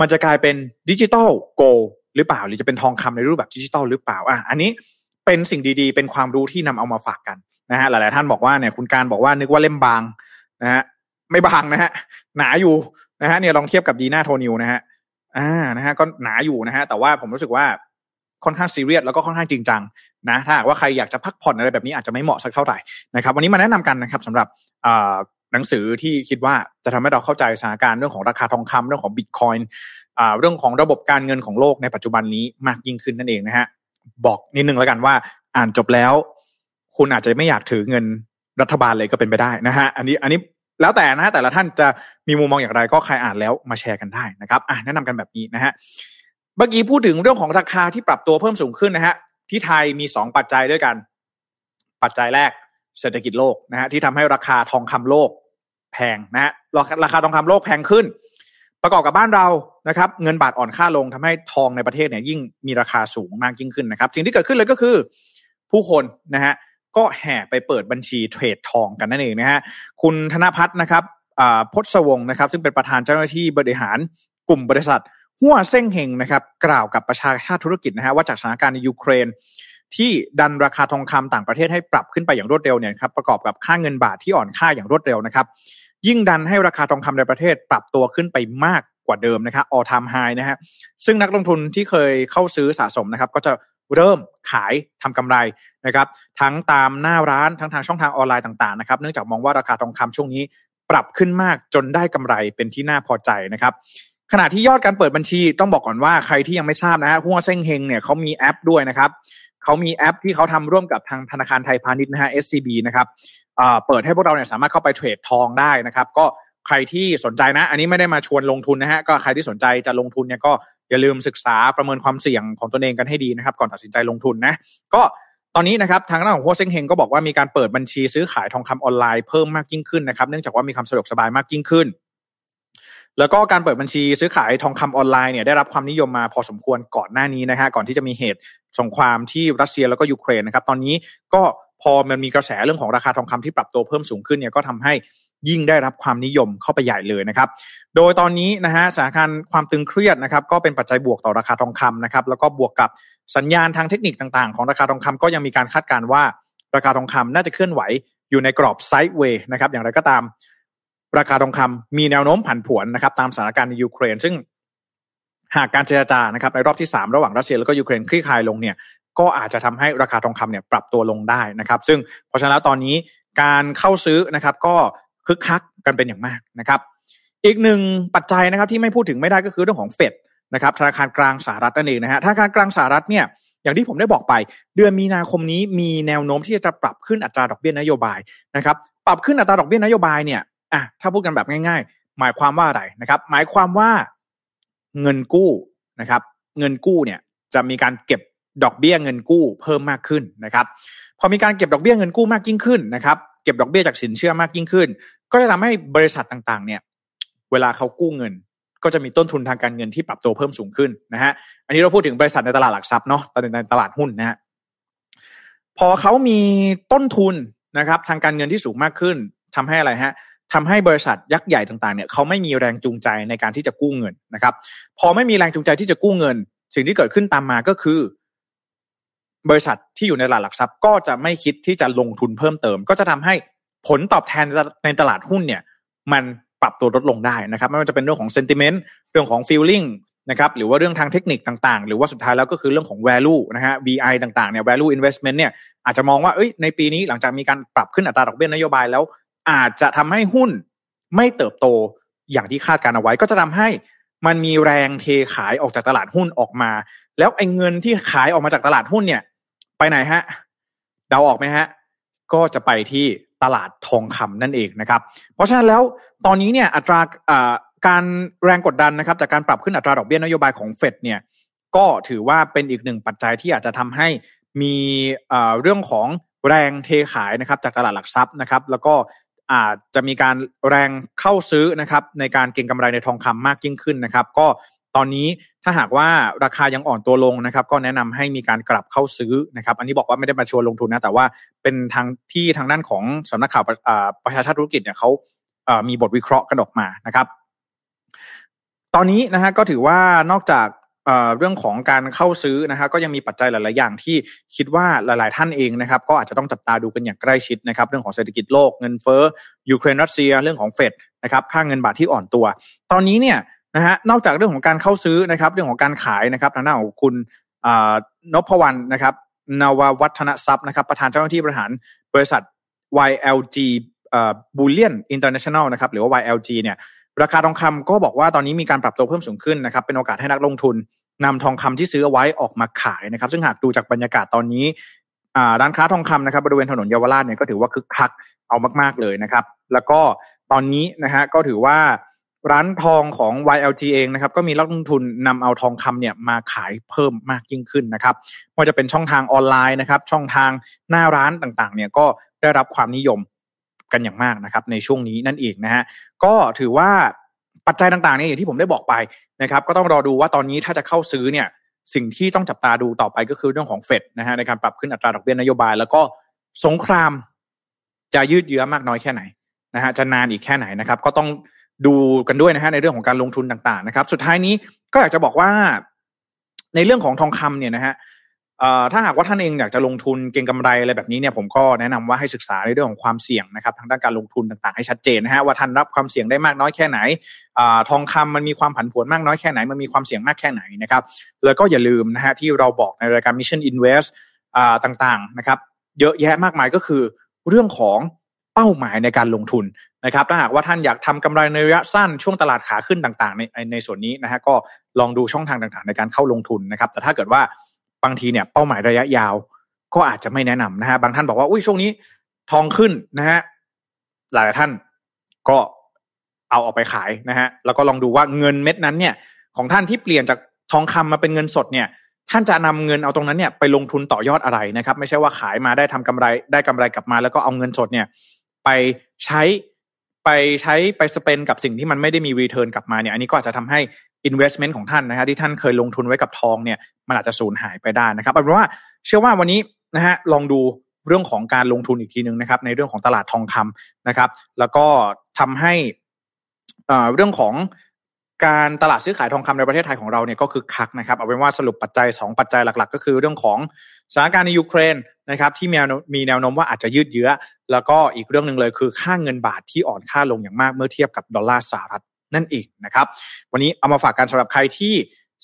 มันจะกลายเป็น digital gold หรือเปล่า หรือจะเป็นทองคำในรูปแบบดิจิตอลหรือเปล่าอะอันนี้เป็นสิ่งดี ๆ เป็นความรู้ที่นำเอามาฝากกันนะฮะหลาย ๆ ท่านบอกว่าเนี่ยคุณการบอกว่านึกว่าเล่มบางนะฮะไม่บางนะฮะหนาอยู่นะฮะเนี่ยลองเทียบกับดีน่าโทนิวนะฮะอ่านะฮะก็หนาอยู่นะฮะแต่ว่าผมรู้สึกว่าค่อนข้างซีเรียสแล้วก็ค่อนข้างจริงจังนะถ้าหากว่าใครอยากจะพักผ่อนอะไรแบบนี้อาจจะไม่เหมาะสักเท่าไหร่นะครับวันนี้มาแนะนำกันนะครับสำหรับ หนังสือที่คิดว่าจะทำให้เราเข้าใจสถานการณ์เรื่องของราคาทองคำเรื่องของบิตคอยน์เรื่องของระบบการเงินของโลกในปัจจุบันนี้มากยิ่งขึ้นนั่นเองนะฮะบอกนิดนึงแล้วกันว่าอ่านจบแล้ว คุณอาจจะไม่อยากถือเงินรัฐบาลเลยก็เป็นไปได้นะฮะอันนี้อันนี้แล้วแต่นะแต่ละท่านจะมีมุมมองอย่างไรก็ใครอ่านแล้วมาแชร์กันได้นะครับอะแนะนำกันแบบนี้นะฮะเมื่อกี้พูดถึงเรื่องของราคาที่ปรับตัวเพิ่มสูงขึ้นนะฮะที่ไทยมีสองปัจจัยด้วยกัน ปัจจัยแรกเศรษฐกิจโลกนะฮะที่ทำให้ราคาทองคำโลก แพงนะฮะราคาทองคำโลกแพงขึ้น ประกอบกับบ้านเรานะครับ เงินบาทอ่อนค่าลงทำให้ทองในประเทศเนี่ยยิ่งมีราคาสูงมากยิ่งขึ้นนะครับ สิ่งที่เกิดขึ้นเลยก็คือผู้คนนะฮะก็แห่ไปเปิดบัญชีเทรดทองกันนั่นเองนะฮะคุณธนพัฒน์นะครับพศวงศ์นะครับ ซึ่งเป็นประธานเจ้าหน้าที่บริหารกลุ่มบริษัทหัวเส้งเฮงนะครับ กล่าวกับประชาชาติธุรกิจนะฮะว่าจากสถานการณ์ในยูเครน ที่ดันราคาทองคำต่างประเทศให้ปรับขึ้นไปอย่างรวดเร็วเนี่ยครับประกอบกับค่าเงินบาทที่อ่อนค่าอย่างรวดเร็วนะครับ ยิ่งดันให้ราคาทองคำในประเทศปรับตัวขึ้นไปมากกว่าเดิมนะครับ all time high นะฮะซึ่งนักลงทุนที่เคยเข้าซื้อสะสมนะครับก็จะเริ่มขายทำกำไรนะครับ ทั้งตามหน้าร้านทั้งทางช่องทางออนไลน์ต่างๆนะครับ เนื่องจากมองว่าราคาทองคำช่วงนี้ปรับขึ้นมากจนได้กำไรเป็นที่น่าพอใจนะครับ ขณะที่ยอดการเปิดบัญชีต้องบอกก่อนว่าใครที่ยังไม่ทราบนะฮะหัวเซ้งเฮงเนี่ยเขามีแอปด้วยนะครับเขามีแอปที่เขาทำร่วมกับทางธนาคารไทยพาณิชย์นะฮะ SCB นะครับเปิดให้พวกเราเนี่ยสามารถเข้าไปเทรดทองได้นะครับ ก็ใครที่สนใจนะ อันนี้ไม่ได้มาชวนลงทุนนะฮะก็ใครที่สนใจจะลงทุนเนี่ยก็อย่าลืมศึกษาประเมินความเสี่ยงของตนเองกันให้ดีนะครับ ก่อนตัดสินใจลงทุนนะ ก็ตอนนี้นะครับทางด้านของโฮเซ็งเฮงก็บอกว่ามีการเปิดบัญชีซื้อขายทองคำออนไลน์เพิ่มมากยิ่งขึ้นนะครับเนื่องจากว่ามีความสะดวกสบายมากยิ่งขึ้น แล้วก็การเปิดบัญชีซื้อขายทองคำออนไลน์เนี่ยได้รับความนิยมมาพอสมควรก่อนหน้านี้นะฮะก่อนที่จะมีเหตุสงครามที่รัสเซียแล้วก็ยูเครนนะครับตอนนี้ก็พอมันมีกระแสเรื่องของราคาทองคำที่ปรับตัวเพิ่มสูงขึ้นเนี่ยก็ทำให้ยิ่งได้รับความนิยมเข้าไปใหญ่เลยนะครับ โดยตอนนี้นะฮะสถานการณ์ความตึงเครียดนะครับ ก็เป็นปัจจัยบวกต่อราคาทองคำนะครับ แล้วก็บวกกับสัญญาณทางเทคนิคต่างๆ ของราคาทองคำก็ยังมีการคาดการณ์ว่า ราคาทองคำน่าจะเคลื่อนไหวอยู่ในกรอบไซด์เวย์นะครับ อย่างไรก็ตาม ราคาทองคำมีแนวโน้มผันผวนนะครับตามสถานการณ์ในยูเครน ซึ่งหากการเจรจานะครับในรอบที่ 3 ระหว่างรัสเซียแล้วก็ยูเครนคลี่คลายลงเนี่ยก็อาจจะทำให้ราคาทองคำเนี่ยปรับตัวลงได้นะครับ ซึ่งเพราะฉะนั้นตอนนี้การเข้าซื้อนะครับ ก็คึกคักกันเป็นอย่างมากนะครับ อีกหนึ่งปัจจัยนะครับที่ไม่พูดถึงไม่ได้ก็คือเรื่องของเฟดนะครับธนาคารกลางสหรัฐนั่นเองนะฮะธนาคารกลางสหรัฐเนี่ยอย่างที่ผมได้บอกไป เดือนมีนาคมนี้มีแนวโน้มที่จะปรับขึ้นอัตราดอกเบี้ยนโยบายนะครับ ปรับขึ้นอัตราดอกเบี้ยนโยบายเนี่ย อะถ้าพูดกันแบบง่าย ๆ หมายความว่าอะไรนะครับ หมายความว่าเงินกู้นะครับ เงินกู้เนี่ยจะมีการเก็บดอกเบี้ยเงินกู้เพิ่มมากขึ้นนะครับ พอมีการเก็บดอกเบี้ยเงินกู้มากยิ่งขึ้นนะครับ เก็บดอกเบี้ยจากสินเชื่อมากยิ่งขึ้น ก็จะทำให้บริษัทต่างๆ เนี่ย เวลาเขากู้เงิน ก็จะมีต้นทุนทางการเงินที่ปรับตัวเพิ่มสูงขึ้นนะฮะ อันนี้เราพูดถึงบริษัทในตลาดหลักทรัพย์เนาะในตลาดหุ้นนะฮะ พอเขามีต้นทุนนะครับ ทางการเงินที่สูงมากขึ้นทำให้อะไรฮะ ทำให้บริษัทยักษ์ใหญ่ต่างๆเนี่ยเขาไม่มีแรงจูงใจในการที่จะกู้เงินนะครับ พอไม่มีแรงจูงใจที่จะกู้เงิน สิ่งที่เกิดขึ้นตามมาก็คือ บริษัทที่อยู่ในตลาดหลักทรัพย์ ก็จะไม่คิดที่จะลงทุนเพิ่มเติม ก็จะทำให้ผลตอบแทนในตลาดหุ้นเนี่ย มันปรับตัวลดลงได้นะครับ ไม่ว่าจะเป็นเรื่องของเซนติเมนต์เรื่องของฟีลลิ่งนะครับหรือว่าเรื่องทางเทคนิคต่างๆ หรือว่าสุดท้ายแล้วก็คือเรื่องของ value นะฮะ VI ต่างๆเนี่ย value investment เนี่ยอาจจะมองว่าเอ้ยในปีนี้หลังจากมีการปรับขึ้นอัตราดอกเบี้ยนโยบายแล้ว อาจจะทำให้หุ้นไม่เติบโตอย่างที่คาดการเอาไว้ ก็จะทำให้มันมีแรงเทขายออกจากตลาดหุ้นออกมา แล้วไอ้เงินที่ขายออกมาจากตลาดหุ้นเนี่ย ไปไหนฮะ เดาออกไหมฮะ ก็จะไปที่ตลาดทองคำนั่นเองนะครับ เพราะฉะนั้นแล้วตอนนี้เนี่ยอัตราการแรงกดดันนะครับ จากการปรับขึ้นอัตราดอกเบี้ยนโยบายของเฟดเนี่ย ก็ถือว่าเป็นอีกหนึ่งปัจจัยที่อาจจะทำให้มีเรื่องของแรงเทขายนะครับจากตลาดหลักทรัพย์นะครับ แล้วก็ อาจจะมีการแรงเข้าซื้อนะครับในการเก็งกำไรในทองคำมากยิ่งขึ้นนะครับ ก็ตอนนี้ถ้าหากว่าราคายังอ่อนตัวลงนะครับ ก็แนะนำให้มีการกลับเข้าซื้อนะครับ อันนี้บอกว่าไม่ได้มาชวนลงทุนนะแต่ว่าเป็นทางที่ทางด้านของสำนักข่าวประชาชาติธุรกิจเนี่ยเขามีบทวิเคราะห์กันออกมานะครับ ตอนนี้นะฮะก็ถือว่านอกจาก เรื่องของการเข้าซื้อนะครับก็ยังมีปัจจัยหลาย ๆ อย่างที่คิดว่าหลาย ๆ ท่านเองนะครับ ก็อาจจะต้องจับตาดูกันอย่างใกล้ชิดนะครับ เรื่องของเศรษฐกิจโลกเงินเฟ้อยูเครนรัสเซียเรื่องของเฟดนะครับค่าเงินบาทที่อ่อนตัว ตอนนี้เนี่ยนะฮะนอกจากเรื่องของการเข้าซื้อนะครับ เรื่องของการขายนะครับทางด้านของคุณนพวรรณนะครับนาววัฒนทรัพย์นะครับ ประธานเจ้าหน้าที่บริหารบริษัท YLG Bullion International นะครับหรือว่า YLG เนี่ย ราคาทองคำก็บอกว่าตอนนี้มีการปรับตัวเพิ่มสูงขึ้นนะครับเป็นโอกาสให้นักลงทุนนำทองคำที่ซื้อเอาไว้ออกมาขายนะครับ ซึ่งหากดูจากบรรยากาศตอนนี้ร้านค้าทองคำนะครับบริเวณถนนเยาวราชเนี่ยก็ถือว่าคึกคักเอามากๆเลยนะครับ แล้วก็ตอนนี้นะฮะก็ถือว่าร้านทองของ YLG เองนะครับก็มีนักลงทุนนำเอาทองคำเนี่ยมาขายเพิ่มมากยิ่งขึ้นนะครับไม่ว่าจะเป็นช่องทางออนไลน์นะครับ ช่องทางหน้าร้านต่างๆ เนี่ยก็ได้รับความนิยม กันอย่างมากนะครับในช่วงนี้นั่นเองนะฮะก็ถือว่าปัจจัยต่างๆเนี่ยอย่างที่ผมได้บอกไปนะครับก็ต้องรอดูว่าตอนนี้ถ้าจะเข้าซื้อเนี่ยสิ่งที่ต้องจับตาดูต่อไปก็คือเรื่องของเฟดนะฮะในการปรับขึ้นอัตราดอกเบี้ยนโยบาย แล้วก็สงครามจะยืดเยื้อมากน้อยแค่ไหนนะฮะจะนานอีกแค่ไหนนะครับ ก็ต้องดูกันด้วยนะฮะในเรื่องของการลงทุนต่างๆนะครับ สุดท้ายนี้ก็อยากจะบอกว่า ในเรื่องของทองคำเนี่ยนะฮะ ถ้าหากว่าท่านเองอยากจะลงทุนเก็งกำไรอะไรแบบนี้เนี่ยผมก็แนะนำว่าให้ศึกษาในเรื่องของความเสี่ยงนะครับทางด้านการลงทุนต่างๆให้ชัดเจนนะฮะว่าท่านรับความเสี่ยงได้มากน้อยแค่ไหนอทองคำมันมีความผันผวนมากน้อยแค่ไหนมันมีความเสี่ยงมากแค่ไหนนะครับแล้วก็อย่าลืมนะฮะที่เราบอกในรายการ Mission Invest ต่างๆนะครับเยอะแยะมากมายก็คือเรื่องของเป้าหมายในการลงทุนนะครับถ้าหากว่าท่านอยากทำกำไรในระยะสั้นช่วงตลาดขาขึ้นต่างๆ ในในส่วนนี้นะฮะก็ลองดูช่องทางต่างๆ ในการเข้าลงทุนนะครับแต่ถ้าเกิดว่า บางทีเนี่ยเป้าหมายระยะยาว ก็อาจจะไม่แนะนำนะฮะบางท่านบอกว่าอุ้ยช่วงนี้ทองขึ้นนะฮะหลายท่านก็เอาออกไปขายนะฮะแล้วก็ลองดูว่าเงินเม็ดนั้นเนี่ย ของท่านที่เปลี่ยนจากทองคำมาเป็นเงินสดเนี่ย ท่านจะนำเงินเอาตรงนั้นเนี่ยไปลงทุนต่อยอดอะไรนะครับ ไม่ใช่ว่าขายมาได้ทำกำไรได้กำไรกลับมา แล้วก็เอาเงินสดเนี่ย ไปใช้ ไปใช้ไปสเปนกับสิ่งที่มันไม่ได้มีรีเทิร์นกลับมาเนี่ยอันนี้ก็อาจจะทำให้ investment ของท่านนะฮะที่ท่านเคยลงทุนไว้กับทองเนี่ยมันอาจจะสูญหายไปได้นะครับเอาเป็นว่าเชื่อว่าวันนี้นะฮะลองดูเรื่องของการลงทุนอีกทีหนึ่งนะครับ ในเรื่องของตลาดทองคำนะครับ แล้วก็ทำให้เรื่องของ การตลาดซื้อขายทองคำในประเทศไทยของเราเนี่ยก็คือคักนะครับเอาเป็นว่าสรุปปัจจัย 2 ปัจจัยหลัก ๆ ก็คือเรื่องของสถานการณ์ในยูเครนนะครับที่มีมีแนวโน้มว่าอาจจะยืดเยื้อ แล้วก็อีกเรื่องหนึ่งเลยคือค่าเงินบาทที่อ่อนค่าลงอย่างมากเมื่อเทียบกับดอลลาร์สหรัฐนั่นเองนะครับ วันนี้เอามาฝากกันสำหรับใครที่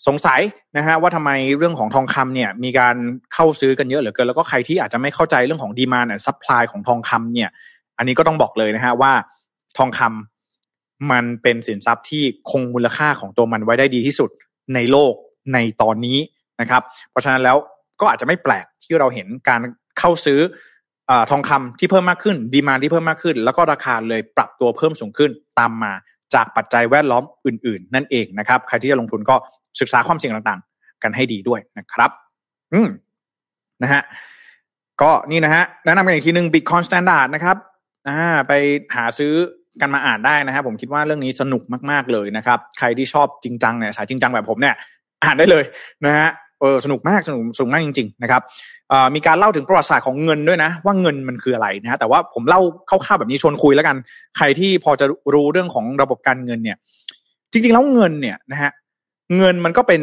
สงสัยนะฮะว่าทำไมเรื่องของทองคำเนี่ยมีการเข้าซื้อกันเยอะเหลือเกินแล้วก็ใครที่อาจจะไม่เข้าใจเรื่องของ demand และ supply ของทองคำเนี่ย อันนี้ก็ต้องบอกเลยนะฮะว่าทองคำ มันเป็นสินทรัพย์ที่คงมูลค่าของตัวมันไว้ได้ดีที่สุดในโลกในตอนนี้นะครับ เพราะฉะนั้นแล้วก็อาจจะไม่แปลกที่เราเห็นการเข้าซื้ออทองคำที่เพิ่มมากขึ้น ดีมาที่เพิ่มมากขึ้น แล้วก็ราคาเลยปรับตัวเพิ่มสูงขึ้นตามมาจากปัจจัยแวดล้อมอื่น ๆ นั่นเองนะครับ ใครที่จะลงทุนก็ศึกษาความเสี่ยงต่างๆ กันให้ดีด้วยนะครับ อืมนะฮะก็นี่นะฮะแนะนำกันอีกทีหนึ่ง Bitcoin Standard นะครับอ่าไปหาซื้อ กันมาอ่านได้นะครับผมคิดว่าเรื่องนี้สนุกมากๆเลยนะครับ ใครที่ชอบจริงจังเนี่ยสายจริงจังแบบผมเนี่ยอ่านได้เลยนะฮะเออสนุกมากสนุกสนุกมากจริง ๆ นะครับมีการเล่าถึงประวัติศาสตร์ของเงินด้วยนะ ว่าเงินมันคืออะไรนะฮะแต่ว่าผมเล่าคร่าวๆแบบนี้ชวนคุยแล้วกัน ใครที่พอจะรู้เรื่องของระบบการเงินเนี่ย จริง ๆ แล้วเงินเนี่ยนะฮะเงินมันก็เป็น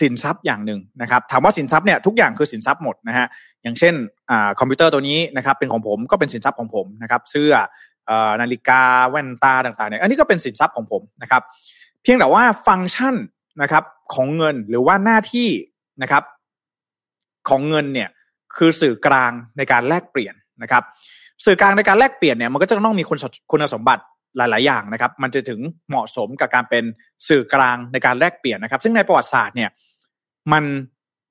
สินทรัพย์อย่างหนึ่งนะครับ ถามว่าสินทรัพย์เนี่ยทุกอย่างคือสินทรัพย์หมดนะฮะอย่างเช่นอ่าคอมพิวเตอร์ตัวนี้นะครับเป็นของผมก็เป็นสินทรัพย์ของผมนะครับ เสื้อ นาฬิกาแว่นตาต่างๆเนี่ยอันนี้ก็เป็นสินทรัพย์ของผมนะครับ เพียงแต่ว่าฟังก์ชันนะครับของเงินหรือว่าหน้าที่นะครับ ของเงินเนี่ยคือสื่อกลางในการแลกเปลี่ยนนะครับ สื่อกลางในการแลกเปลี่ยนเนี่ยมันก็จะต้องมีคุณคุณสมบัติหลาย ๆ อย่างนะครับ มันจะถึงเหมาะสมกับการเป็นสื่อกลางในการแลกเปลี่ยนนะครับ ซึ่งในประวัติศาสตร์เนี่ยมัน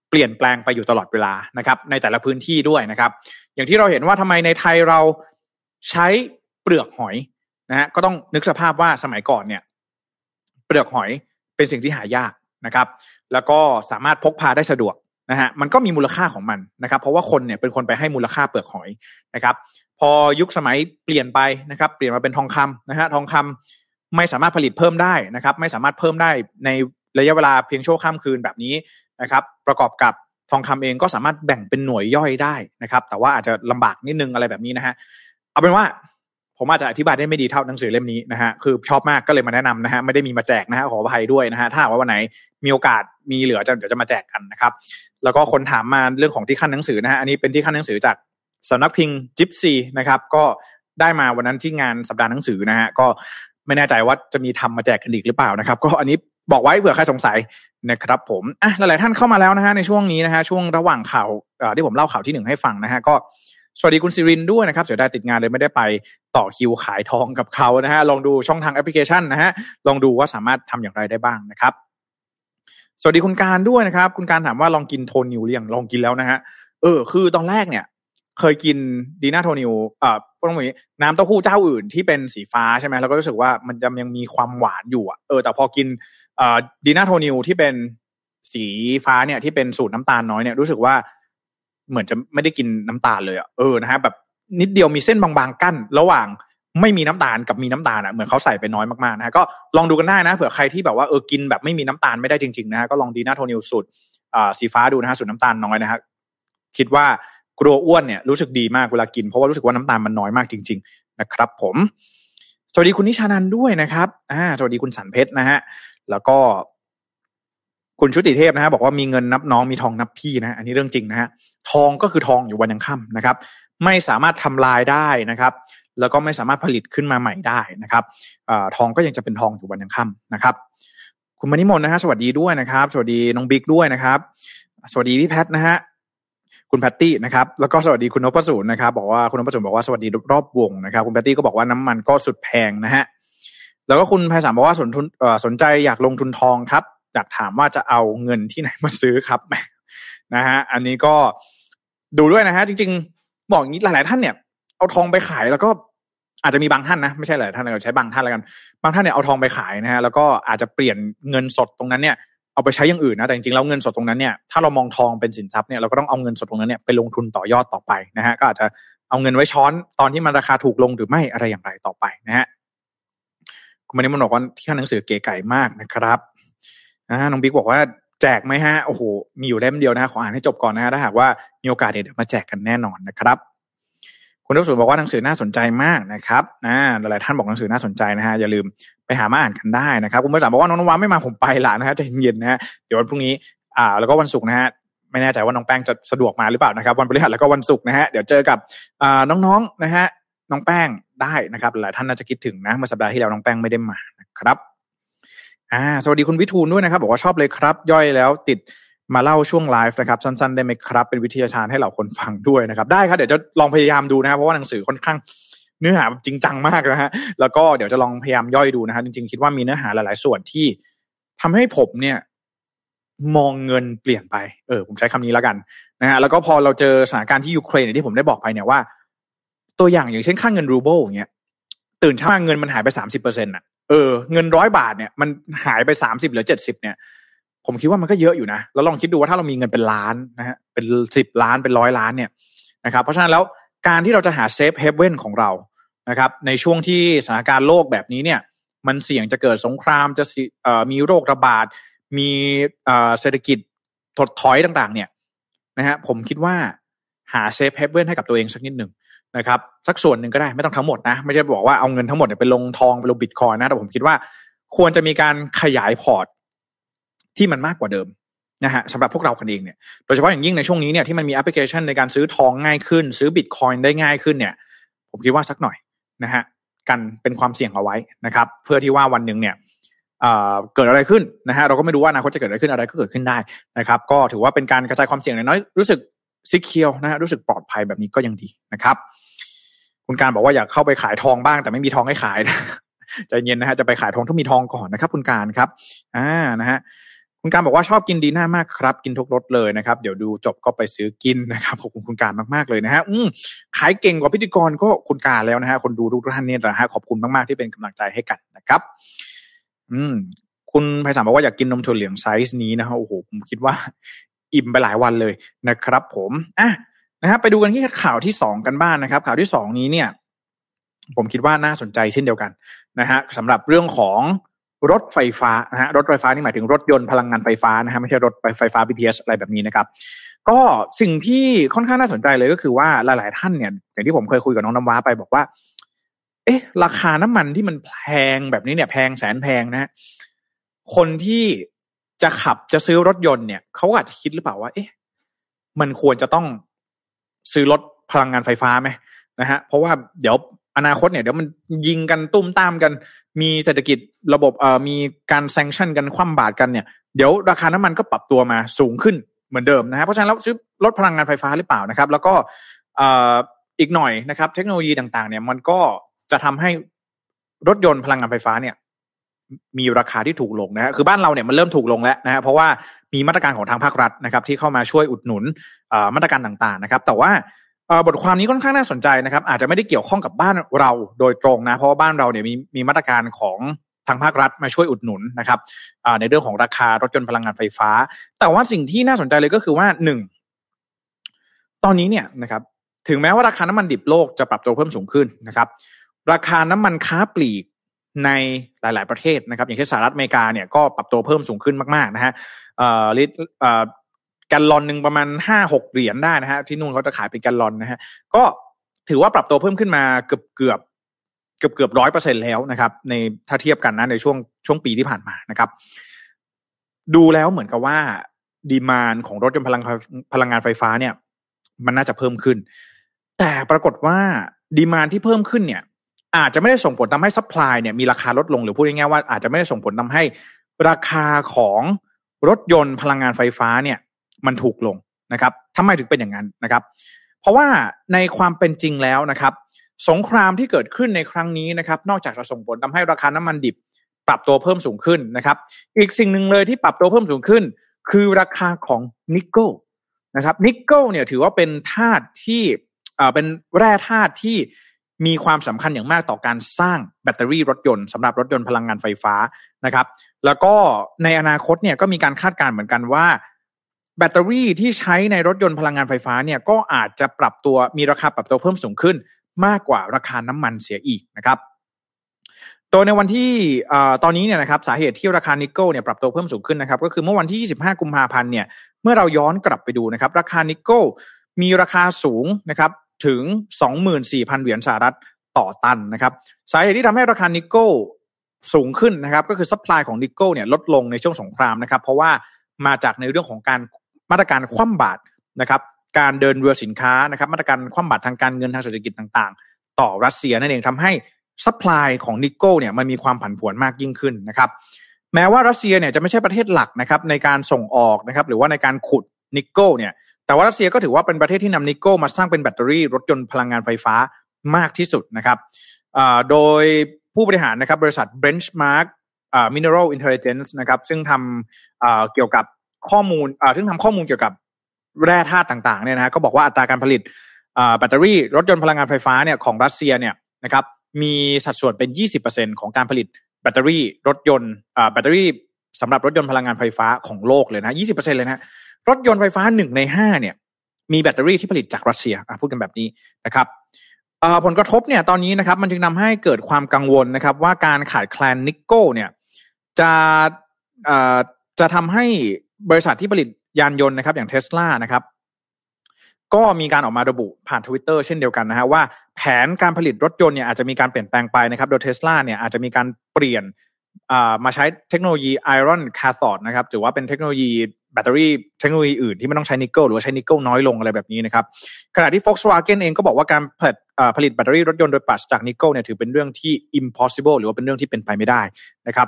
เปลี่ยนแปลงไปอยู่ตลอดเวลานะครับ ในแต่ละพื้นที่ด้วยนะครับ อย่างที่เราเห็นว่าทำไมในไทยเราใช้ เปลือกหอยนะฮะก็ต้องนึกสภาพว่าสมัยก่อนเนี่ย เปลือกหอยเป็นสิ่งที่หายากนะครับ แล้วก็สามารถพกพาได้สะดวกนะฮะมันก็มีมูลค่าของมันนะครับ เพราะว่าคนเนี่ยเป็นคนไปให้มูลค่าเปลือกหอยนะครับ พอยุคสมัยเปลี่ยนไปนะครับ เปลี่ยนมาเป็นทองคำนะฮะทองคำไม่สามารถผลิตเพิ่มได้นะครับ ไม่สามารถเพิ่มได้ในระยะเวลาเพียงชั่วข้ามคืนแบบนี้นะครับ ประกอบกับทองคำเองก็สามารถแบ่งเป็นหน่วยย่อยได้นะครับ แต่ว่าอาจจะลำบากนิดนึงอะไรแบบนี้นะฮะเอาเป็นว่า ผมอาจจะอธิบายได้ไม่ดีเท่าหนังสือเล่มนี้นะฮะคือชอบมากก็เลยมาแนะนำนะฮะไม่ได้มีมาแจกนะฮะขออภัยด้วยนะฮะถ้าว่าวันไหนมีโอกาสมีเหลือจะเดี๋ยวจะมาแจกกันนะครับ แล้วก็คนถามมาเรื่องของที่ขั้นหนังสือนะฮะอันนี้เป็นที่ขั้นหนังสือจากสำนักพิมพ์จิปซีนะครับ ก็ได้มาวันนั้นที่งานสัปดาห์หนังสือนะฮะก็ไม่แน่ใจว่าจะมีทำมาแจกกันอีกหรือเปล่านะครับ ก็อันนี้บอกไว้เผื่อใครสงสัยนะครับ ผมอะหลายๆท่านเข้ามาแล้วนะฮะในช่วงนี้นะฮะช่วงระหว่างข่าวที่ผมเล่าข่าวที่หนึ่งให้ฟังนะฮะก็ สวัสดีคุณซิรินด้วยนะครับ เสียดายติดงานเลยไม่ได้ไปต่อคิวขายทองกับเขานะฮะ ลองดูช่องทางแอปพลิเคชันนะฮะ ลองดูว่าสามารถทำอย่างไรได้บ้างนะครับ สวัสดีคุณการด้วยนะครับ คุณการถามว่าลองกินโทนิวหรือยังลองกินแล้วนะฮะ เออ คือตอนแรกเนี่ย เคยกินดีน่าโทนิวอ่าต้องมีน้ำเต้าหู้เจ้าอื่นที่เป็นสีฟ้าใช่ไหมแล้วก็รู้สึกว่ามันจะยังมีความหวานอยู่อะ เออ แต่พอกินอ่าดีน่าโทนิวที่เป็นสีฟ้าเนี่ยที่เป็นสูตรน้ำตาลน้อยเนี่ยรู้สึกว่า เหมือนจะไม่ได้กินน้ำตาลเลยอะเออนะฮะแบบนิดเดียวมีเส้นบางๆกั้น ระหว่างไม่มีน้ำตาลกับมีน้ำตาลอะเหมือนเขาใส่ไปน้อยมากๆนะฮะก็ลองดูกันได้นะเผื่อใครที่แบบว่าเออกินแบบไม่มีน้ำตาลไม่ได้จริงๆนะฮะก็ลองดีน่าโทนิวสูตรอ่าสีฟ้าดูนะฮะสูตรน้ำตาลน้อยนะฮะคิดว่ากลัวอ้วนเนี่ยรู้สึกดีมากเวลากินเพราะว่ารู้สึกว่าน้ำตาลมันน้อยมากจริง ๆ นะครับ ผม สวัสดีคุณนิชานันด้วยนะครับอ่าสวัสดีคุณสันเพชรนะฮะแล้วก็คุณชุติเทพนะฮะบอกว่ามีเงินนับน้องมีทองนับพี่นะอันนี้เรื่องจริงนะฮะ ทองก็คือทองอยู่วันยังค่ำนะครับ ไม่สามารถทำลายได้นะครับ แล้วก็ไม่สามารถผลิตขึ้นมาใหม่ได้นะครับอทองก็ยังจะเป็นทองอยู่วันยังค่ำนะครับ คุณมณิมนนะฮะสวัสดีด้วยนะครับ สวัสดีน้องบิ๊กด้วยนะครับ สวัสดีพี่แพทนะฮะคุณแพตตี้นะครับแล้วก็สวัสดีคุณนพสูรนะครับ บอกว่าคุณนพสูรบอกว่าสวัสดีรอบวงนะครับ คุณแพตตี้ก็บอกว่าน้ำมันก็สุดแพงนะฮะแล้วก็คุณไพศาลบอกว่าสนทุนสนใจอยากลงทุนทองครับอยากถามว่าจะเอาเงินที่ไหนมาซื้อครับนะฮะอันนี้ก็ ดูด้วยนะฮะ จริง ๆ บอกงี้หลาย ๆ ท่านเนี่ยเอาทองไปขายแล้วก็อาจจะมีบางท่านนะไม่ใช่หลายท่านเราใช้บางท่านแล้วกัน บางท่านเนี่ยเอาทองไปขายนะฮะแล้วก็อาจจะเปลี่ยนเงินสดตรงนั้นเนี่ยเอาไปใช้อย่างอื่นนะแต่จริงๆแล้วเงินสดตรงนั้นเนี่ยถ้าเรามองทองเป็นสินทรัพย์เนี่ยเราก็ต้องเอาเงินสดตรงนั้นเนี่ยไปลงทุนต่อยอดต่อไปนะฮะก็อาจจะเอาเงินไว้ช้อนตอนที่มันราคาถูกลงหรือไม่อะไรอย่างไรต่อไปนะฮะคุณมันนี้มันบอกว่าที่หนังสือเก๋ไก่มากนะครับนะน้องบิ๊กบอกว่า แจกไหมฮะโอ้โหมีอยู่เล่มเดียวนะขออ่านให้จบก่อนนะฮะถ้าหากว่ามีโอกาสเดี๋ยวมาแจกกันแน่นอนนะครับ คุณทุกสุบอกว่าหนังสือน่าสนใจมากนะครับนะหลายท่านบอกหนังสือน่าสนใจนะฮะอย่าลืมไปหามาอ่านกันได้นะครับ คุณผู้ชมบอกว่าน้องนวาไม่มาผมไปละนะฮะจะเย็นนะฮะเดี๋ยววันพรุ่งนี้อ่าแล้วก็วันศุกร์นะฮะไม่แน่ใจว่าน้องแป้งจะสะดวกมาหรือเปล่านะครับ วันพฤหัสแล้วก็วันศุกร์นะฮะเดี๋ยวเจอกับอ่าน้องๆนะฮะน้องแป้งได้นะครับ หลายท่านน่าจะคิดถึงนะเมื่อสัปดาห์ที่แล้วน้องแป้งไม่ได้มานะครับ อ่า สวัสดีคุณวิทูลด้วยนะครับ บอกว่าชอบเลยครับ ย่อยแล้วติดมาเล่าช่วงไลฟ์นะครับ สั้นๆ ได้ไหมครับ เป็นวิทยาทานให้เหล่าคนฟังด้วยนะครับ ได้ครับ เดี๋ยวจะลองพยายามดูนะครับเพราะว่าหนังสือค่อนข้างเนื้อหาจริงจังมากนะฮะแล้วก็เดี๋ยวจะลองพยายามย่อยดูนะฮะจริงๆ คิดว่ามีเนื้อหาหลายๆ ส่วนที่ทำให้ผมเนี่ย มองเงินเปลี่ยนไปเออ ผมใช้คำนี้แล้วกันนะฮะแล้วก็พอเราเจอสถานการณ์ที่ยูเครนที่ผมได้บอกไปเนี่ยว่า ตัวอย่างอย่างเช่นค่าเงินรูเบิลอย่างเงี้ยตื่นเช้ามาเงินมันหายไปสามสิบเปอร์เซ็นต์อะ เออเงินร้อยบาทเนี่ยมันหายไปสามสิบหรือเจ็ดสิบเนี่ยผมคิดว่ามันก็เยอะอยู่นะแล้วลองคิดดูว่าถ้าเรามีเงินเป็นล้านนะฮะเป็นสิบล้านเป็นร้อยล้านเนี่ยนะครับเพราะฉะนั้นแล้วการที่เราจะหา safe haven ของเรานะครับในช่วงที่สถานการณ์โลกแบบนี้เนี่ยมันเสี่ยงจะเกิดสงครามจะมีโรคระบาด มีเศรษฐกิจถดถอยต่าง ๆ เนี่ยนะฮะผมคิดว่าหา safe haven ให้กับตัวเองสักนิดหนึ่ง นะครับสักส่วนหนึ่งก็ได้ไม่ต้องทั้งหมดนะ ไม่ใช่บอกว่าเอาเงินทั้งหมดไปลงทองไปลงบิตคอยน์นะ แต่ผมคิดว่าควรจะมีการขยายพอร์ตที่มันมากกว่าเดิมนะฮะสำหรับพวกเราคนเองเนี่ยโดยเฉพาะอย่างยิ่งในช่วงนี้เนี่ยที่มันมีแอปพลิเคชันในการซื้อทองง่ายขึ้น ซื้อบิตคอยน์ได้ง่ายขึ้นเนี่ย ผมคิดว่าสักหน่อยนะฮะกันเป็นความเสี่ยงเอาไว้นะครับ เพื่อที่ว่าวันหนึ่งเนี่ยเกิดอะไรขึ้นนะฮะเราก็ไม่รู้ว่าอนาคตจะเกิดอะไรขึ้นอะไรก็เกิดขึ้นได้นะครับ ก็ถือว่าเป็นการกระจายความเสี่ยงน้อยรู้สึกซิเคียวนะฮะรู้สึกปลอดภัยแบบนี้ก็ยังดีนะครับ คุณการบอกว่าอยากเข้าไปขายทองบ้าง แต่ไม่มีทองให้ขายนะใจเย็นนะฮะจะไปขายทองต้องมีทองก่อนนะครับ คุณการครับ อ่านะฮะคุณการบอกว่าชอบกินดีน่ามากครับ กินทุกรสเลยนะครับ เดี๋ยวดูจบก็ไปซื้อกินนะครับขอบคุณคุณการมากๆเลยนะฮะอืมขายเก่งกว่าพิธีกรก็คุณการแล้วนะฮะคนดูทุกท่านเนี่ยนะฮะขอบคุณมากๆที่เป็นกำลังใจให้กันนะครับ อืม คุณไพศาลบอกว่าอยากกินนมถั่วเหลืองไซส์นี้นะฮะโอ้โหผมคิดว่า อิ่มไปหลายวันเลยนะครับ ผมอะ นะครับไปดูกันที่ข่าวที่สองกันบ้างนนะครับ ข่าวที่สองนี้เนี่ย ผมคิดว่าน่าสนใจเช่นเดียวกันนะฮะสำหรับเรื่องของรถไฟฟ้านะฮะรถไฟฟ้านี่หมายถึงรถยนต์พลังงานไฟฟ้านะฮะไม่ใช่รถไฟฟ้า BTS อะไรแบบนี้นะครับ ก็สิ่งที่ค่อนข้างน่าสนใจเลยก็คือว่าหลาย ๆ ท่านเนี่ย อย่างที่ผมเคยคุยกับน้องน้ำว้าไปบอกว่า เอ๊ะ ราคาน้ำมันที่มันแพงแบบนี้เนี่ย แพงแสนแพงนะฮะคนที่จะขับจะซื้อรถยนต์เนี่ยเขาอาจจะคิดหรือเปล่าว่า เอ๊ะ มันควรจะต้อง ซื้อรถพลังงานไฟฟ้าไหมนะฮะเพราะว่าเดี๋ยวอนาคตเนี่ยเดี๋ยวมันยิงกันตุ้มตามกัน มีเศรษฐกิจระบบเอ่อมีการแซงชั่นกันคว่ำบาตรกันเนี่ยเดี๋ยวราคาน้ำมันก็ปรับตัวมาสูงขึ้นเหมือนเดิมนะฮะเพราะฉะนั้นเราซื้อรถพลังงานไฟฟ้าหรือเปล่านะครับ แล้วก็เอ่ออีกหน่อยนะครับ เทคโนโลยีต่างๆ เนี่ยมันก็จะทำให้รถยนต์พลังงานไฟฟ้าเนี่ย มีราคาที่ถูกลงนะฮะคือบ้านเราเนี่ยมันเริ่มถูกลงแล้วนะฮะเพราะว่า มีมาตรการของทางภาครัฐนะครับที่เข้ามาช่วยอุดหนุนมาตรการต่างๆนะครับ แต่ว่าบทความนี้ค่อนข้างน่าสนใจนะครับ อาจจะไม่ได้เกี่ยวข้องกับบ้านเราโดยตรงนะ เพราะว่าบ้านเราเนี่ยมีมีมาตรการของทางภาครัฐมาช่วยอุดหนุนนะครับในเรื่องของราคารถยนต์พลังงานไฟฟ้า แต่ว่าสิ่งที่น่าสนใจเลยก็คือว่าหนึ่งตอนนี้เนี่ยนะครับ ถึงแม้ว่าราคาน้ำมันดิบโลกจะปรับตัวเพิ่มสูงขึ้นนะครับ ราคาน้ำมันค้าปลีกในหลาย ๆ ประเทศนะครับ อย่างเช่นสหรัฐอเมริกาเนี่ยก็ปรับตัวเพิ่มสูงขึ้นมาก ๆ นะฮะ ลิตรแกลลอนหนึ่งประมาณห้าหกเหรียญได้นะฮะที่นู่นเขาจะขายเป็นแกลลอนนะฮะก็ถือว่าปรับตัวเพิ่มขึ้นมาเกือบเกือบเกือบเกือบร้อยเปอร์เซ็นต์แล้วนะครับ ในถ้าเทียบกันนะในช่วงช่วงปีที่ผ่านมานะครับ ดูแล้วเหมือนกับว่า demand ของรถยนต์พลังพลังงานไฟฟ้าเนี่ย มันน่าจะเพิ่มขึ้น แต่ปรากฏว่า demand ที่เพิ่มขึ้นเนี่ย อาจจะไม่ได้ส่งผลทำให้ supply เนี่ยมีราคาลดลงหรือพูดง่ายๆว่าอาจจะไม่ได้ส่งผลทำให้ราคาของ รถยนต์พลังงานไฟฟ้าเนี่ยมันถูกลงนะครับทำไมถึงเป็นอย่างนั้นนะครับ เพราะว่าในความเป็นจริงแล้วนะครับ สงครามที่เกิดขึ้นในครั้งนี้นะครับ นอกจากจะส่งผลทำให้ราคาน้ำมันดิบ ปรับตัวเพิ่มสูงขึ้นนะครับ อีกสิ่งหนึ่งเลยที่ปรับตัวเพิ่มสูงขึ้น คือราคาของนิกเกิลนะครับนิกเกิลเนี่ยถือว่าเป็นธาตุที่เป็นแร่ธาตุที่ มีความสำคัญอย่างมากต่อการสร้างแบตเตอรี่รถยนต์สำหรับรถยนต์พลังงานไฟฟ้านะครับ แล้วก็ในอนาคตเนี่ยก็มีการคาดการณ์เหมือนกันว่า แบตเตอรี่ที่ใช้ในรถยนต์พลังงานไฟฟ้าเนี่ยก็อาจจะปรับตัวมีราคาปรับตัวเพิ่มสูงขึ้น มากกว่าราคาน้ำมันเสียอีกนะครับตัวในวันที่ตอนนี้เนี่ยนะครับสาเหตุที่ราคานิกเกิลเนี่ยปรับตัวเพิ่มสูงขึ้นนะครับก็คือเมื่อวันที่ 25 กุมภาพันธ์เนี่ยเมื่อเราย้อนกลับไปดูนะครับ ราคานิกเกิลมีราคาสูงนะครับ ถึง 24,000 เหรียญสหรัฐต่อตันนะครับสาเหตุที่ทำให้ราคานิกเกิลสูงขึ้นนะครับก็คือ supply ของนิกเกิลเนี่ยลดลงในช่วงสงครามนะครับเพราะว่ามาจากในเรื่องของการมาตรการคว่ำบาตรนะครับการเดินเรือสินค้านะครับมาตรการคว่ำบาตรทางการเงินทางเศรษฐกิจต่างๆ ต่อรัสเซียนั่นเองทำให้ supply ของนิกเกิลเนี่ยมันมีความผันผวนมากยิ่งขึ้นนะครับแม้ว่ารัสเซียเนี่ยจะไม่ใช่ประเทศหลักนะครับในการส่งออกนะครับหรือว่าในการขุดนิกเกิลเนี่ย แต่ว่ารัสเซียก็ถือว่าเป็นประเทศที่นำนิกเกิลมาสร้างเป็นแบตเตอรี่รถยนต์พลังงานไฟฟ้ามากที่สุดนะครับโดยผู้บริหารนะครับบริษัท Benchmark Mineral Intelligence นะครับซึ่งทำเกี่ยวกับข้อมูลซึ่งทำข้อมูลเกี่ยวกับแร่ธาตุต่างๆเนี่ยนะฮะก็บอกว่าอัตราการผลิตแบตเตอรี่รถยนต์พลังงานไฟฟ้าเนี่ยของรัสเซียเนี่ยนะครับมีสัดส่วนเป็น 20%ของการผลิตแบตเตอรี่รถยนต์แบตเตอรี่สำหรับรถยนต์พลังงานไฟฟ้าของโลกเลยนะ 20%เลยนะ รถยนต์ไฟฟ้าหนึ่งในห้าเนี่ยมีแบตเตอรี่ที่ผลิตจากรัสเซียพูดกันแบบนี้นะครับผลกระทบเนี่ยตอนนี้นะครับมันจึงนำให้เกิดความกังวลนะครับว่าการขาดแคลนนิกเกิลเนี่ยจะจะทำให้บริษัทที่ผลิตยานยนต์นะครับอย่างเทสลานะครับก็มีการออกมาระบุผ่านทวิตเตอร์เช่นเดียวกันนะฮะว่าแผนการผลิตรถยนต์เนี่ยอาจจะมีการเปลี่ยนแปลงไปนะครับโดยเทสลาเนี่ยอาจจะมีการเปลี่ยนมาใช้เทคโนโลยีไอรอนคา t อดนะครับหรือว่าเป็นเทคโนโลยี แบตเตอรี่เทคโนโลยีอื่นที่ไม่ต้องใช้นิกเกิลหรือว่าใช้นิกเกิลน้อยลงอะไรแบบนี้นะครับขณะที่ Volkswagen เองก็บอกว่าการผลิตผลิตแบตเตอรี่รถยนต์โดยปราศจากนิกเกิลเนี่ยถือเป็นเรื่องที่ impossible หรือว่าเป็นเรื่องที่เป็นไปไม่ได้นะครับ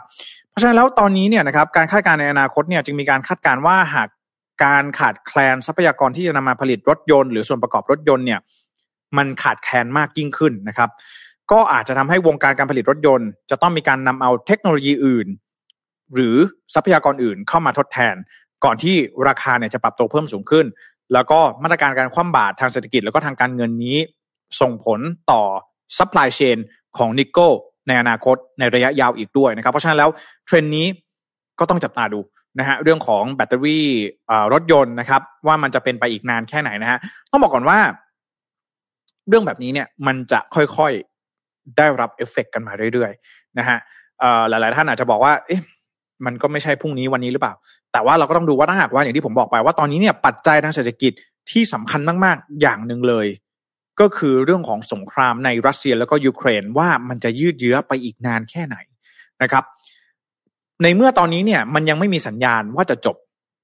เพราะฉะนั้นแล้วตอนนี้เนี่ยนะครับการคาดการณ์ในอนาคตเนี่ยจึงมีการคาดการณ์ว่าหากการขาดแคลนทรัพยากรที่จะนำมาผลิตรถยนต์หรือส่วนประกอบรถยนต์เนี่ยมันขาดแคลนมากยิ่งขึ้นนะครับ ก็อาจจะทำให้วงการการผลิตรถยนต์ จะต้องมีการนำเอาเทคโนโลยีอื่น หรือทรัพยากรอื่นเข้ามาทดแทน ก่อนที่ราคาเนี่ยจะปรับตัวเพิ่มสูงขึ้น แล้วก็มาตรการการคว่ำบาตรทางเศรษฐกิจแล้วก็ทางการเงินนี้ส่งผลต่อ supply chain ของนิกเกิลในอนาคตในระยะยาวอีกด้วยนะครับ เพราะฉะนั้นแล้วเทรนด์นี้ก็ต้องจับตาดูนะฮะเรื่องของแบตเตอรี่รถยนต์นะครับ ว่ามันจะเป็นไปอีกนานแค่ไหนนะฮะต้องบอกก่อนว่า เรื่องแบบนี้เนี่ย มันจะค่อยๆได้รับเอฟเฟกกันมาเรื่อยๆนะฮะหลายๆท่านอาจจะบอกว่า เอ๊ะ มันก็ไม่ใช่พรุ่งนี้วันนี้หรือเปล่า แต่ว่าเราก็ต้องดูว่าถ้าหากว่าอย่างที่ผมบอกไปว่าตอนนี้เนี่ยปัจจัยทางเศรษฐกิจที่สำคัญมากๆอย่างหนึ่งเลย ก็คือเรื่องของสงครามในรัสเซียแล้วก็ยูเครนว่ามันจะยืดเยื้อไปอีกนานแค่ไหนนะครับ ในเมื่อตอนนี้เนี่ยมันยังไม่มีสัญญาณว่าจะจบ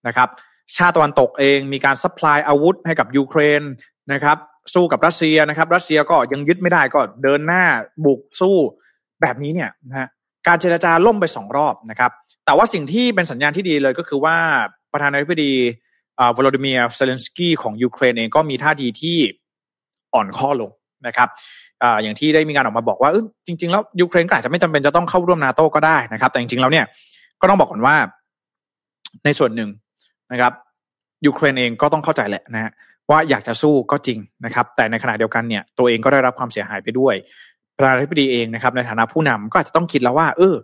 นะครับ ชาติตะวันตกเองมีการ supply อาวุธให้กับยูเครนนะครับ สู้กับรัสเซียนะครับ รัสเซียก็ยังยึดไม่ได้ก็เดินหน้าบุกสู้แบบนี้เนี่ยนะฮะ การเจรจาล่มไปสองรอบนะครับ แต่ว่าสิ่งที่เป็นสัญญาณที่ดีเลยก็คือว่าประธานาธิบดีวลาดิเมียร์เซเลนสกี้ของยูเครนเองก็มีท่าทีที่อ่อนข้อลงนะครับออย่างที่ได้มีการออกมาบอกว่าจริง ๆ แล้วยูเครนก็อาจจะไม่จำเป็นจะต้องเข้าร่วมนาโตก็ได้นะครับ แต่จริงๆแล้วเนี่ยก็ต้องบอกก่อนว่าในส่วนหนึ่งนะครับยูเครนเองก็ต้องเข้าใจแหละนะฮะว่าอยากจะสู้ก็จริงนะครับ แต่ในขณะเดียวกันเนี่ยตัวเองก็ได้รับความเสียหายไปด้วย ประธานาธิบดีเองนะครับ ในฐานะผู้นำก็อาจจะต้องคิดแล้วว่า เออ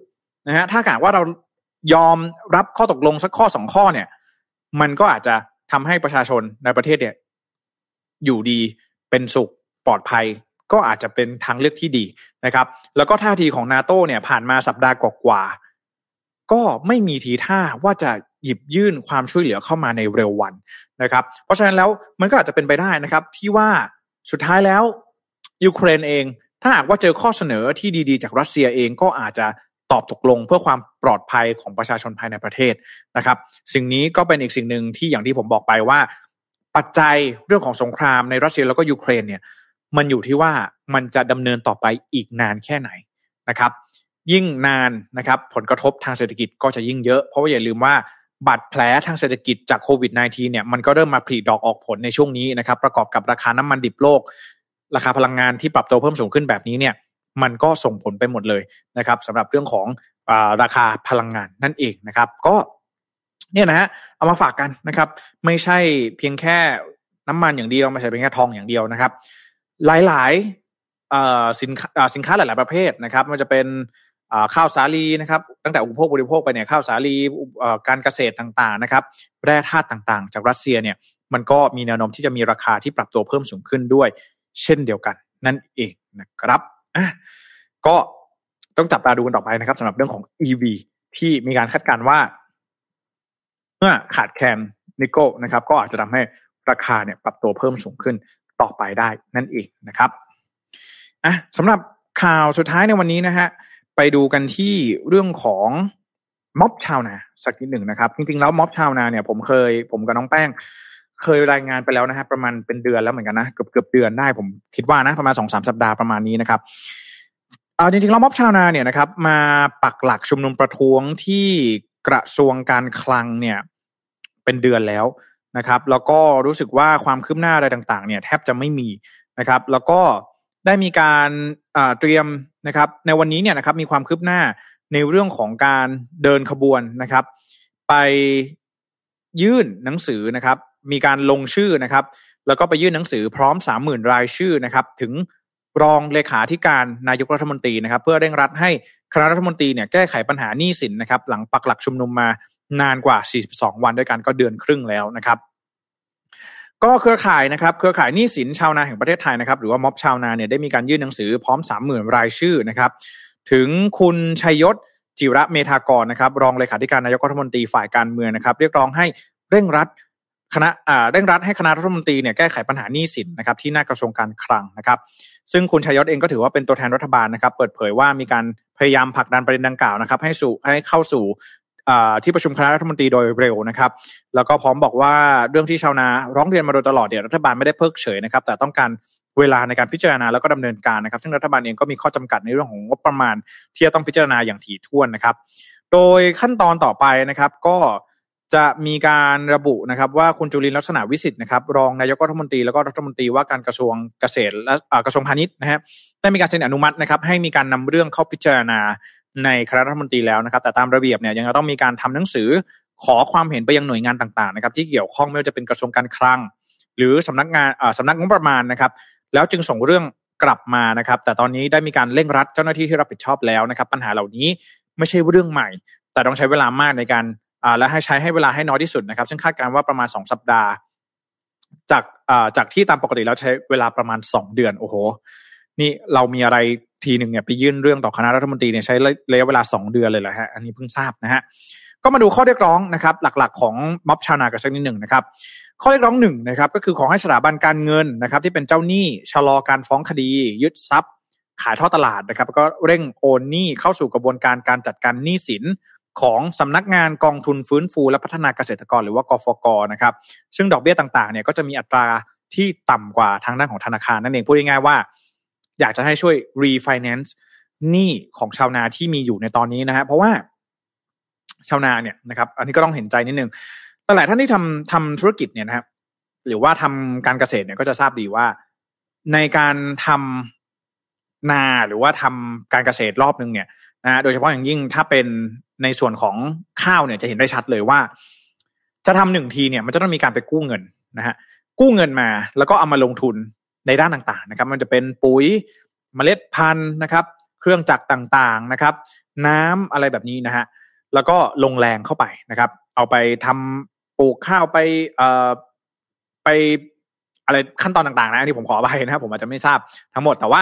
นะฮะถ้าหากว่าเรายอมรับข้อตกลงสักข้อสองข้อเนี่ย มันก็อาจจะทำให้ประชาชนในประเทศเนี่ย อยู่ดีเป็นสุขปลอดภัย ก็อาจจะเป็นทางเลือกที่ดีนะครับ แล้วก็ท่าทีของนาโตเนี่ย ผ่านมาสัปดาห์กว่าก็ไม่มีทีท่าว่าจะหยิบยื่นความช่วยเหลือเข้ามาในเร็ววันนะครับ เพราะฉะนั้นแล้วมันก็อาจจะเป็นไปได้นะครับ ที่ว่าสุดท้ายแล้วยูเครนเอง ถ้าหากว่าเจอข้อเสนอที่ดีๆ จากรัสเซียเองก็อาจจะตอบตกลงเพื่อความปลอดภัยของประชาชนภายในประเทศนะครับ สิ่งนี้ก็เป็นอีกสิ่งหนึ่งที่อย่างที่ผมบอกไปว่า ปัจจัยเรื่องของสงครามในรัสเซียแล้วก็ยูเครนเนี่ย มันอยู่ที่ว่ามันจะดำเนินต่อไปอีกนานแค่ไหนนะครับ ยิ่งนานนะครับผลกระทบทางเศรษฐกิจก็จะยิ่งเยอะ เพราะว่าอย่าลืมว่าบาดแผลทางเศรษฐกิจจากโควิด -19 เนี่ยมันก็เริ่มมาผลิดอกออกผลในช่วงนี้นะครับ ประกอบกับราคาน้ำมันดิบโลก ราคาพลังงานที่ปรับตัวเพิ่มสูงขึ้นแบบนี้เนี่ยมันก็ส่งผลไปหมดเลยนะครับสำหรับเรื่องของอราคาพลังงานนั่นเองนะครับ ก็เนี่ยนะฮะเอามาฝากกันนะครับ ไม่ใช่เพียงแค่น้ำมันอย่างเดียวไม่ใช่เพียงแค่ทองอย่างเดียวนะครับ หลายๆสินค้าสินค้าหลาย ๆประเภทนะครับมันจะเป็นข้าวสาลีนะครับ ตั้งแต่อุปโภคบริโภคไปเนี่ยข้าวสาลีการเกษตรต่างๆนะครับ แร่ธาตุต่างๆ จากรัสเซียเนี่ยมันก็มีแนวโน้มที่จะมีราคาที่ปรับตัวเพิ่มสูงขึ้นด้วย เช่นเดียวกัน นั่นเองนะครับอะก็ต้องจับตาดูกันต่อไปนะครับสำหรับเรื่องของ EV ที่มีการคาดการณ์ว่าเมื่อขาดแคลนนิกเกิลนะครับ ก็อาจจะทำให้ราคาเนี่ยปรับตัวเพิ่มสูงขึ้นต่อไปได้นั่นเองนะครับอะสำหรับข่าวสุดท้ายในวันนี้นะฮะไปดูกันที่เรื่องของม็อบชาวนาสักนิดหนึ่งนะครับ จริงๆแล้วม็อบชาวนาเนี่ยผมเคย ผมกับน้องแป้ง เคยรายงานไปแล้วนะฮะประมาณเป็นเดือนแล้วเหมือนกันนะเกือบเกือบเดือนได้ผมคิดว่านะ ประมาณสองสามสัปดาห์ประมาณนี้นะครับเอาจริงๆแล้วม็อบชาวนาเนี่ยนะครับ มาปักหลักชุมนุมประท้วงที่กระทรวงการคลังเนี่ย เป็นเดือนแล้วนะครับ แล้วก็รู้สึกว่าความคืบหน้าอะไรต่าง ๆ เนี่ย แทบจะไม่มีนะครับ แล้วก็ได้มีการเตรียมนะครับ ในวันนี้เนี่ยนะครับ มีความคืบหน้าในเรื่องของการเดินขบวนนะครับ ไปยื่นหนังสือนะครับ มีการลงชื่อนะครับ แล้วก็ไปยื่นหนังสือพร้อมสามหมื่นรายชื่อนะครับ ถึงรองเลขาธิการนายกรัฐมนตรีนะครับ เพื่อเร่งรัดให้คณะรัฐมนตรีเนี่ยแก้ไขปัญหาหนี้สินนะครับ หลังปักหลักชุมนุมมานานกว่า 42 วันด้วยกันก็เดือนครึ่งแล้วนะครับก็เครือข่ายนะครับเครือข่ายหนี้สินชาวนาแห่งประเทศไทยนะครับหรือว่าม็อบชาวนาเนี่ยได้มีการยื่นหนังสือพร้อม30,000รายชื่อนะครับ ถึงคุณชัยยศจิระเมธากรนะครับ รองเลขาธิการนายกรัฐมนตรีฝ่ายการเมืองนะครับ เรียกร้องให้เร่งรัด คณะเร่งรัดให้คณะรัฐมนตรีเนี่ยแก้ไขปัญหาหนี้สินนะครับที่หน้ากระทรวงการคลังนะครับซึ่งคุณชัยยศเองก็ถือว่าเป็นตัวแทนรัฐบาลนะครับ เปิดเผยว่ามีการพยายามผลักดันประเด็นดังกล่าวนะครับ ให้สู่ให้เข้าสู่ที่ประชุมคณะรัฐมนตรีโดยเร็วนะครับ แล้วก็พร้อมบอกว่าเรื่องที่ชาวนาร้องเรียนมาโดยตลอดเนี่ยรัฐบาลไม่ได้เพิกเฉยนะครับ แต่ต้องการเวลาในการพิจารณาแล้วก็ดำเนินการนะครับ ซึ่งรัฐบาลเองก็มีข้อจำกัดในเรื่องของงบประมาณ ที่จะต้องพิจารณาอย่างถี่ถ้วนนะครับ โดยขั้นตอนต่อไปนะครับ ก็ จะมีการระบุนะครับว่าคุณจุลินลักษณะวิสิทธิ์นะครับรองนายกรัฐมนตรีแล้วก็รัฐมนตรีว่าการกระทรวงเกษตรและกระทรวงพาณิชย์นะฮะได้มีการเซ็นอนุมัตินะครับให้มีการนำเรื่องเข้าพิจารณาในคณะรัฐมนตรีแล้วนะครับ แต่ตามระเบียบเนี่ยยังต้องมีการทำหนังสือขอความเห็นไปยังหน่วยงานต่างๆนะครับที่เกี่ยวข้องไม่ว่าจะเป็นกระทรวงการคลัง หรือสำนักงานสำนักงบประมาณนะครับ แล้วจึงส่งเรื่องกลับมานะครับ แต่ตอนนี้ได้มีการเร่งรัดเจ้าหน้าที่ที่รับผิดชอบแล้วนะครับ ปัญหาเหล่านี้ไม่ใช่เรื่องใหม่ แต่ต้องใช้เวลามากในการ และให้ใช้ให้เวลาให้น้อยที่สุดนะครับ ซึ่งคาดการณ์ว่าประมาณสองสัปดาห์ จากจากที่ตามปกติแล้วใช้เวลาประมาณสองเดือนโอ้โห นี่เรามีอะไรทีหนึ่งเนี่ยไปยื่นเรื่องต่อคณะรัฐมนตรีเนี่ยใช้ระยะเวลาสองเดือนเลยแหละฮะอันนี้เพิ่งทราบนะฮะก็มาดูข้อเรียกร้องนะครับ หลักๆ ของม็อบชาวนากันสักนิดหนึ่งนะครับ ข้อเรียกร้องหนึ่งนะครับก็คือขอให้สถาบันการเงินนะครับ ที่เป็นเจ้าหนี้ชะลอการฟ้องคดี ยึดทรัพย์ ขายทอดตลาดนะครับ ก็เร่งโอนหนี้เข้าสู่กระบวนการการจัดการหนี้สิน ของสำนักงานกองทุนฟื้นฟูและพัฒนาเกษตรกรหรือว่ากฟกนะครับ ซึ่งดอกเบี้ยต่างๆเนี่ยก็จะมีอัตราที่ต่ำกว่าทางด้านของธนาคารนั่นเองพูดง่ายๆว่า อยากจะให้ช่วย refinance หนี้ของชาวนาที่มีอยู่ในตอนนี้นะฮะเพราะว่าชาวนาเนี่ยนะครับอันนี้ก็ต้องเห็นใจนิดนึงแต่หลายท่านที่ทำทำธุรกิจเนี่ยนะครับหรือว่าทำการเกษตรเนี่ยก็จะทราบดีว่า ในการทำนาหรือว่าทำการเกษตรรอบนึงเนี่ยนะโดยเฉพาะอย่างยิ่งถ้าเป็น ในส่วนของข้าวเนี่ยจะเห็นได้ชัดเลยว่า จะทำหนึ่งทีเนี่ยมันจะต้องมีการไปกู้เงินนะฮะกู้เงินมาแล้วก็เอามาลงทุนในด้านต่างๆนะครับ มันจะเป็นปุ๋ยเมล็ดพันธุ์นะครับ เครื่องจักรต่างๆนะครับ น้ำอะไรแบบนี้นะฮะแล้วก็ลงแรงเข้าไปนะครับ เอาไปทำปลูกข้าวไปเอ่อไปอะไรขั้นตอนต่างๆนะที่ผมขอไปนะครับ ผมอาจจะไม่ทราบทั้งหมดแต่ว่า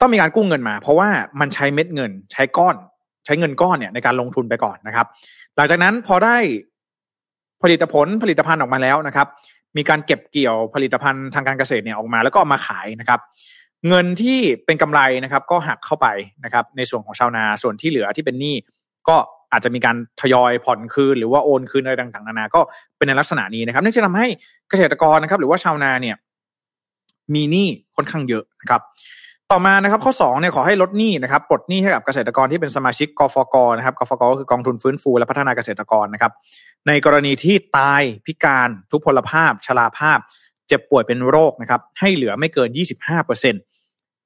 ต้องมีการกู้เงินมา เพราะว่ามันใช้เม็ดเงิน ใช้ก้อน ใช้เงินก้อนเนี่ยในการลงทุนไปก่อนนะครับ หลังจากนั้นพอได้ผลิตผลผลิตภัณฑ์ออกมาแล้วนะครับ มีการเก็บเกี่ยวผลิตภัณฑ์ทางการเกษตรเนี่ยออกมา แล้วก็มาขายนะครับ เงินที่เป็นกำไรนะครับ ก็หักเข้าไปนะครับ ในส่วนของชาวนาส่วนที่เหลือที่เป็นหนี้ก็อาจจะมีการทยอยผ่อนคืนหรือว่าโอนคืนอะไรต่างๆนานา ก็เป็นในลักษณะนี้นะครับนั่นจะทำให้เกษตรกรนะครับ หรือว่าชาวนาเนี่ย มีหนี้ค่อนข้างเยอะนะครับ ต่อมานะครับข้อ2เนี่ยขอให้ลดหนี้นะครับปลดหนี้ให้กับเกษตรกรที่เป็นสมาชิกกฟกนะครับกฟกก็คือกองทุนฟื้นฟูและพัฒนาเกษตรกรนะครับ ในกรณีที่ตายพิการทุพพลภาพ ชราภาพ เจ็บป่วยเป็นโรคนะครับ ให้เหลือไม่เกิน 25เปอร์เซ็น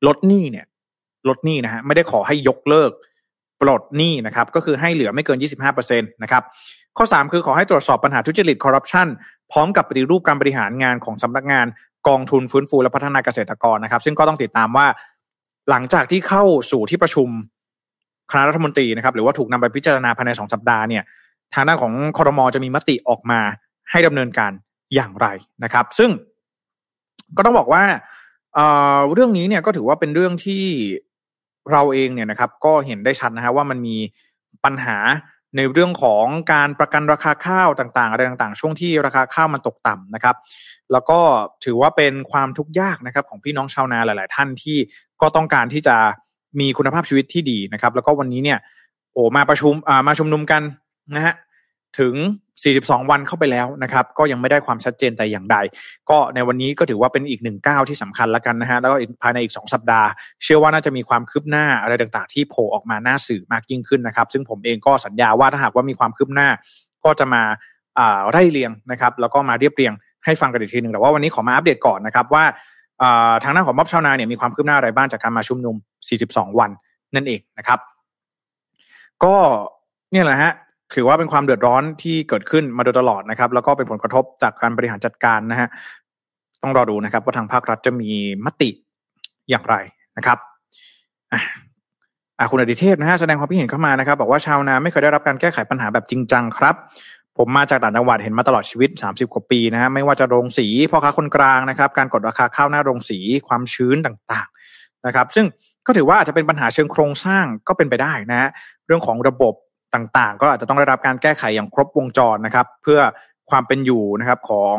ลดหนี้เนี่ย ลดหนี้นะฮะไม่ได้ขอให้ยกเลิก ปลดหนี้นะครับ ก็คือให้เหลือไม่เกิน 25%นะครับข้อ 3 คือขอให้ตรวจสอบปัญหาทุจริตคอร์รัปชันพร้อมกับปฏิรูปการบริหารงานของสำนักงานกองทุนฟื้นฟูและพัฒนาเกษตรกรนะครับ ซึ่งก็ต้องติดตามว่า หลังจากที่เข้าสู่ที่ประชุมคณะรัฐมนตรีนะครับ หรือว่าถูกนำไปพิจารณาภายในสองสัปดาห์เนี่ย ทางด้านของคอรมอจะมีมติออกมาให้ดำเนินการอย่างไรนะครับ ซึ่งก็ต้องบอกว่าเรื่องนี้เนี่ยก็ถือว่าเป็นเรื่องที่เราเองเนี่ยนะครับ ก็เห็นได้ชัดนะฮะว่ามันมีปัญหา ในเรื่องของการประกันราคาข้าวต่างๆอะไรต่างๆ ช่วงที่ราคาข้าวมันตกต่ำนะครับ แล้วก็ถือว่าเป็นความทุกข์ยากนะครับ ของพี่น้องชาวนาหลาย ๆ ท่านที่ก็ต้องการที่จะมีคุณภาพชีวิตที่ดีนะครับ แล้วก็วันนี้เนี่ยโอ้มาประชุมมาชุมนุมกันนะฮะ ถึง 42 วันเข้าไปแล้วนะครับ ก็ยังไม่ได้ความชัดเจนแต่อย่างใด ก็ในวันนี้ก็ถือว่าเป็นอีกหนึ่งก้าวที่สำคัญแล้วกันนะฮะ แล้วก็ภายในอีก 2 สัปดาห์ เชื่อว่าน่าจะมีความคืบหน้าอะไรต่างๆ ที่โผล่ออกมาหน้าสื่อมากยิ่งขึ้นนะครับ ซึ่งผมเองก็สัญญาว่าถ้าหากว่ามีความคืบหน้า ก็จะมาไล่เรียงนะครับ แล้วก็มาเรียบเรียงให้ฟังกันอีกทีหนึ่งแต่ว่าวันนี้ขอมาอัปเดตก่อนนะครับว่าทางหน้าของม็อบชาวนาเนี่ยมีความคืบหน้าอะไรบ้างจากการมาชุมนุม 42 วันนั่นเองนะครับ ก็เนี่ยแหละฮะ ถือว่าเป็นความเดือดร้อนที่เกิดขึ้นมาโดยตลอดนะครับ แล้วก็เป็นผลกระทบจากการบริหารจัดการนะฮะต้องรอดูนะครับ ว่าทางภาครัฐจะมีมติอย่างไรนะครับอะคุณอดิเทพนะฮะแสดงความคิดเห็นเข้ามานะครับ บอกว่าชาวนาไม่เคยได้รับการแก้ไขปัญหาแบบจริงจังครับ ผมมาจากต่างจังหวัดเห็นมาตลอดชีวิต 30 กว่าปีนะฮะไม่ว่าจะโรงสีพ่อค้าคนกลางนะครับ การกดราคาข้าวหน้าโรงสีความชื้นต่างๆนะครับ ซึ่งก็ถือว่าอาจจะเป็นปัญหาเชิงโครงสร้างก็เป็นไปได้นะฮะเรื่องของระบบ ต่างๆ ก็อาจจะต้องได้รับการแก้ไขอย่างครบวงจรนะครับ เพื่อความเป็นอยู่นะครับของ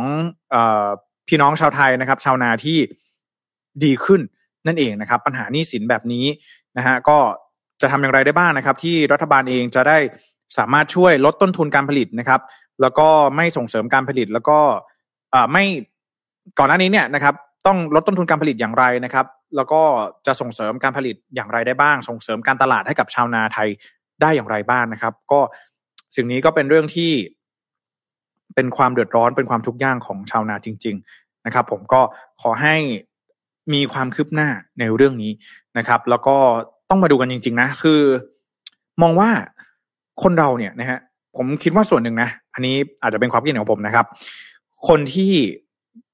พี่น้องชาวไทยนะครับ ชาวนาที่ดีขึ้นนั่นเองนะครับ ปัญหานี้สินแบบนี้นะฮะก็จะทำอย่างไรได้บ้างนะครับ ที่รัฐบาลเองจะได้สามารถช่วยลดต้นทุนการผลิตนะครับ แล้วก็ไม่ส่งเสริมการผลิตแล้วก็ไม่ก่อนหน้านี้เนี่ยนะครับ ต้องลดต้นทุนการผลิตอย่างไรนะครับ แล้วก็จะส่งเสริมการผลิตอย่างไรได้บ้าง ส่งเสริมการตลาดให้กับชาวนาไทย ได้อย่างไรบ้างนะครับ ก็สิ่งนี้ก็เป็นเรื่องที่ เป็นความเดือดร้อนเป็นความทุกข์ยากของชาวนาจริง ๆนะครับ ผมก็ขอให้มีความคืบหน้าในเรื่องนี้นะครับ แล้วก็ต้องมาดูกันจริง ๆ นะ คือ มองว่าคนเราเนี่ยนะฮะผมคิดว่าส่วนหนึ่งนะ อันนี้อาจจะเป็นความคิดเห็นของผมนะครับ คนที่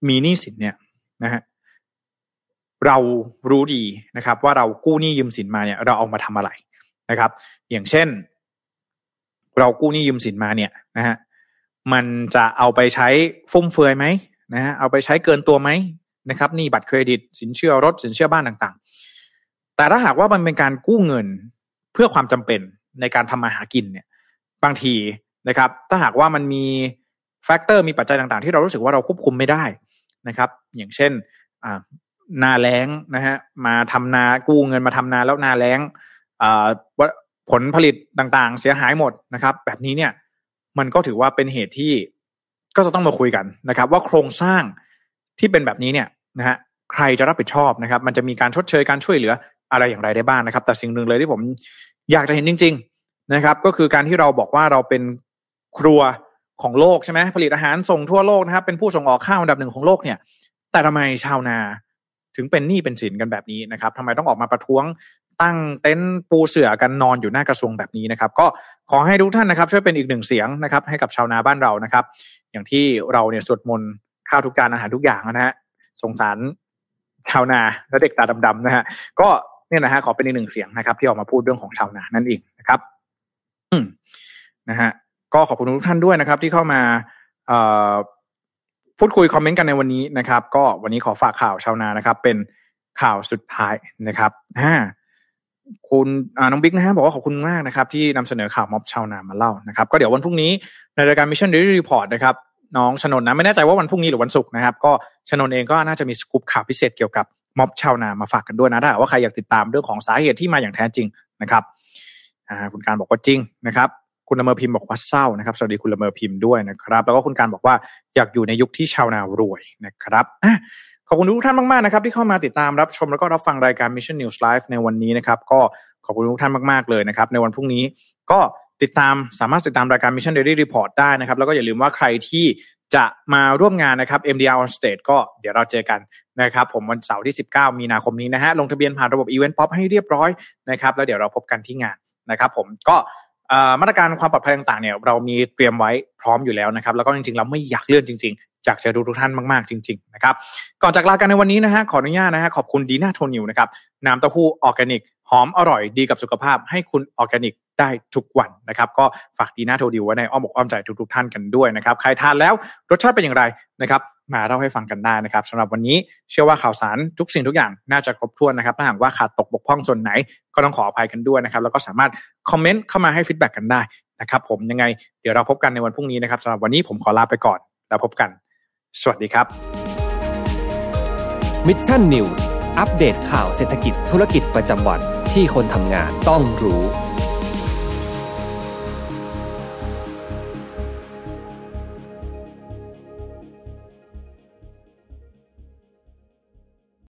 มีหนี้สินเนี่ยนะฮะเรารู้ดีนะครับ ว่าเรากู้หนี้ยืมสินมาเนี่ย เราเอามาทำอะไร นะครับ อย่างเช่น เรากู้หนี้ยืมสินมาเนี่ยนะฮะมันจะเอาไปใช้ฟุ่มเฟือยไหมนะฮะเอาไปใช้เกินตัวไหมนะครับหนี้บัตรเครดิต สินเชื่อรถสินเชื่อบ้านต่างๆ แต่ถ้าหากว่ามันเป็นการกู้เงินเพื่อความจำเป็นในการทำมาหากินเนี่ย บางทีนะครับ ถ้าหากว่ามันมีแฟกเตอร์มีปัจจัยต่างๆ ที่เรารู้สึกว่าเราควบคุมไม่ได้นะครับ อย่างเช่นนาแล้งนะฮะมาทำนากู้เงินมาทำนาแล้วนาแล้ง ผลผลิตต่างๆ เสียหายหมดนะครับ แบบนี้เนี่ยมันก็ถือว่าเป็นเหตุที่ก็จะต้องมาคุยกันนะครับ ว่าโครงสร้างที่เป็นแบบนี้เนี่ยนะฮะใครจะรับผิดชอบนะครับ มันจะมีการชดเชยการช่วยเหลืออะไรอย่างไรได้บ้างนะครับ แต่สิ่งหนึ่งเลยที่ผมอยากจะเห็นจริง ๆนะครับ ก็คือการที่เราบอกว่าเราเป็นครัวของโลกใช่ไหมผลิตอาหารส่งทั่วโลกนะครับ เป็นผู้ส่งออกข้าวอันดับหนึ่งของโลกเนี่ย แต่ทำไมชาวนาถึงเป็นหนี้เป็นสินกันแบบนี้นะครับทำไมต้องออกมาประท้วง ตั้งเต็นท์ปูเสื่อกันนอนอยู่หน้ากระทรวงแบบนี้นะครับ ก็ขอให้ทุกท่านนะครับ ช่วยเป็นอีกหนึ่งเสียงนะครับ ให้กับชาวนาบ้านเรานะครับ อย่างที่เราเนี่ยสวดมนต์ข้าวทุกจานอาหารทุกอย่างนะฮะสงสารชาวนาและเด็กตาดำๆนะฮะก็เนี่ยนะฮะขอเป็นอีกหนึ่งเสียงนะครับ ที่ออกมาพูดเรื่องของชาวนานั่นเองนะครับ อืมนะฮะก็ขอบคุณทุกท่านด้วยนะครับ ที่เข้ามาเอ่อพูดคุยคอมเมนต์กันในวันนี้นะครับ ก็วันนี้ขอฝากข่าวชาวนานะครับ เป็นข่าวสุดท้ายนะครับอ่า คุณน้องบิ๊กนะฮะบอกว่าขอบคุณมากนะครับ ที่นำเสนอข่าวม็อบชาวนามาเล่านะครับ ก็เดี๋ยววันพรุ่งนี้ในรายการ Mission Daily Report นะครับน้องชนนนะไม่แน่ใจว่าวันพรุ่งนี้หรือวันศุกร์นะครับ ก็ชนนเองก็น่าจะมีสกู๊ปข่าวพิเศษเกี่ยวกับม็อบชาวนามาฝากกันด้วยนะถ้าว่าใครอยากติดตามเรื่องของสาเหตุที่มาอย่างแท้จริงนะครับคุณการบอกว่าจริงนะครับ คุณละเมอพิมพ์บอกว่าเศร้านะครับสวัสดีคุณละเมอพิมพ์ด้วยนะครับ แล้วก็คุณการบอกว่าอยากอยู่ในยุคที่ชาวนารวยนะครับ ขอบคุณทุกท่านมากๆนะครับที่เข้ามาติดตามรับชมแล้วก็รับฟังรายการ Mission News Live ในวันนี้นะครับก็ขอบคุณทุกท่านมากๆเลยนะครับในวันพรุ่งนี้ก็ติดตามสามารถติดตามรายการ Mission Daily Report ได้นะครับแล้วก็อย่าลืมว่าใครที่จะมาร่วมงานนะครับ MDR on stage ก็เดี๋ยวเราเจอกันนะครับผมวันเสาร์ที่ 19 มีนาคมนี้นะฮะลงทะเบียนผ่านระบบ Event Pop ให้เรียบร้อยนะครับแล้วเดี๋ยวเราพบกันที่งานนะครับผมก็ มาตรการความปลอดภัยต่างๆเนี่ยเรามีเตรียมไว้พร้อมอยู่แล้วนะครับ แล้วก็จริงๆเราไม่อยากเลื่อนจริง ๆ อยากจะดูทุกท่านมากๆจริง ๆ นะครับ ก่อนจากลากันในวันนี้นะฮะขออนุญาตนะฮะขอบคุณดีน่าโทนิวนะครับน้ำเต้าหู้ออร์แกนิกหอมอร่อยดีกับสุขภาพให้คุณออร์แกนิกได้ทุกวันนะครับ ก็ฝากดีน่าโทดิวไว้ในอ้อมอกอ้อมใจทุกๆท่านกันด้วยนะครับ ใครทานแล้วรสชาติเป็นอย่างไรนะครับ มาเล่าให้ฟังกันได้นะครับสำหรับวันนี้เชื่อว่าข่าวสารทุกสิ่งทุกอย่างน่าจะครบถ้วนนะครับถ้าหากว่าขาดตกบกพร่องส่วนไหนก็ต้องขออภัยกันด้วยนะครับ แล้วก็สามารถคอมเมนต์เข้ามาให้ feedback กันได้นะครับ ผมยังไงเดี๋ยวเราพบกันในวันพรุ่งนี้นะครับสำหรับวันนี้ผมขอลาไปก่อนแล้วพบกัน สวัสดีครับMission News อัปเดตข่าวเศรษฐกิจธุรกิจประจำวันที่คนทำงานต้องรู้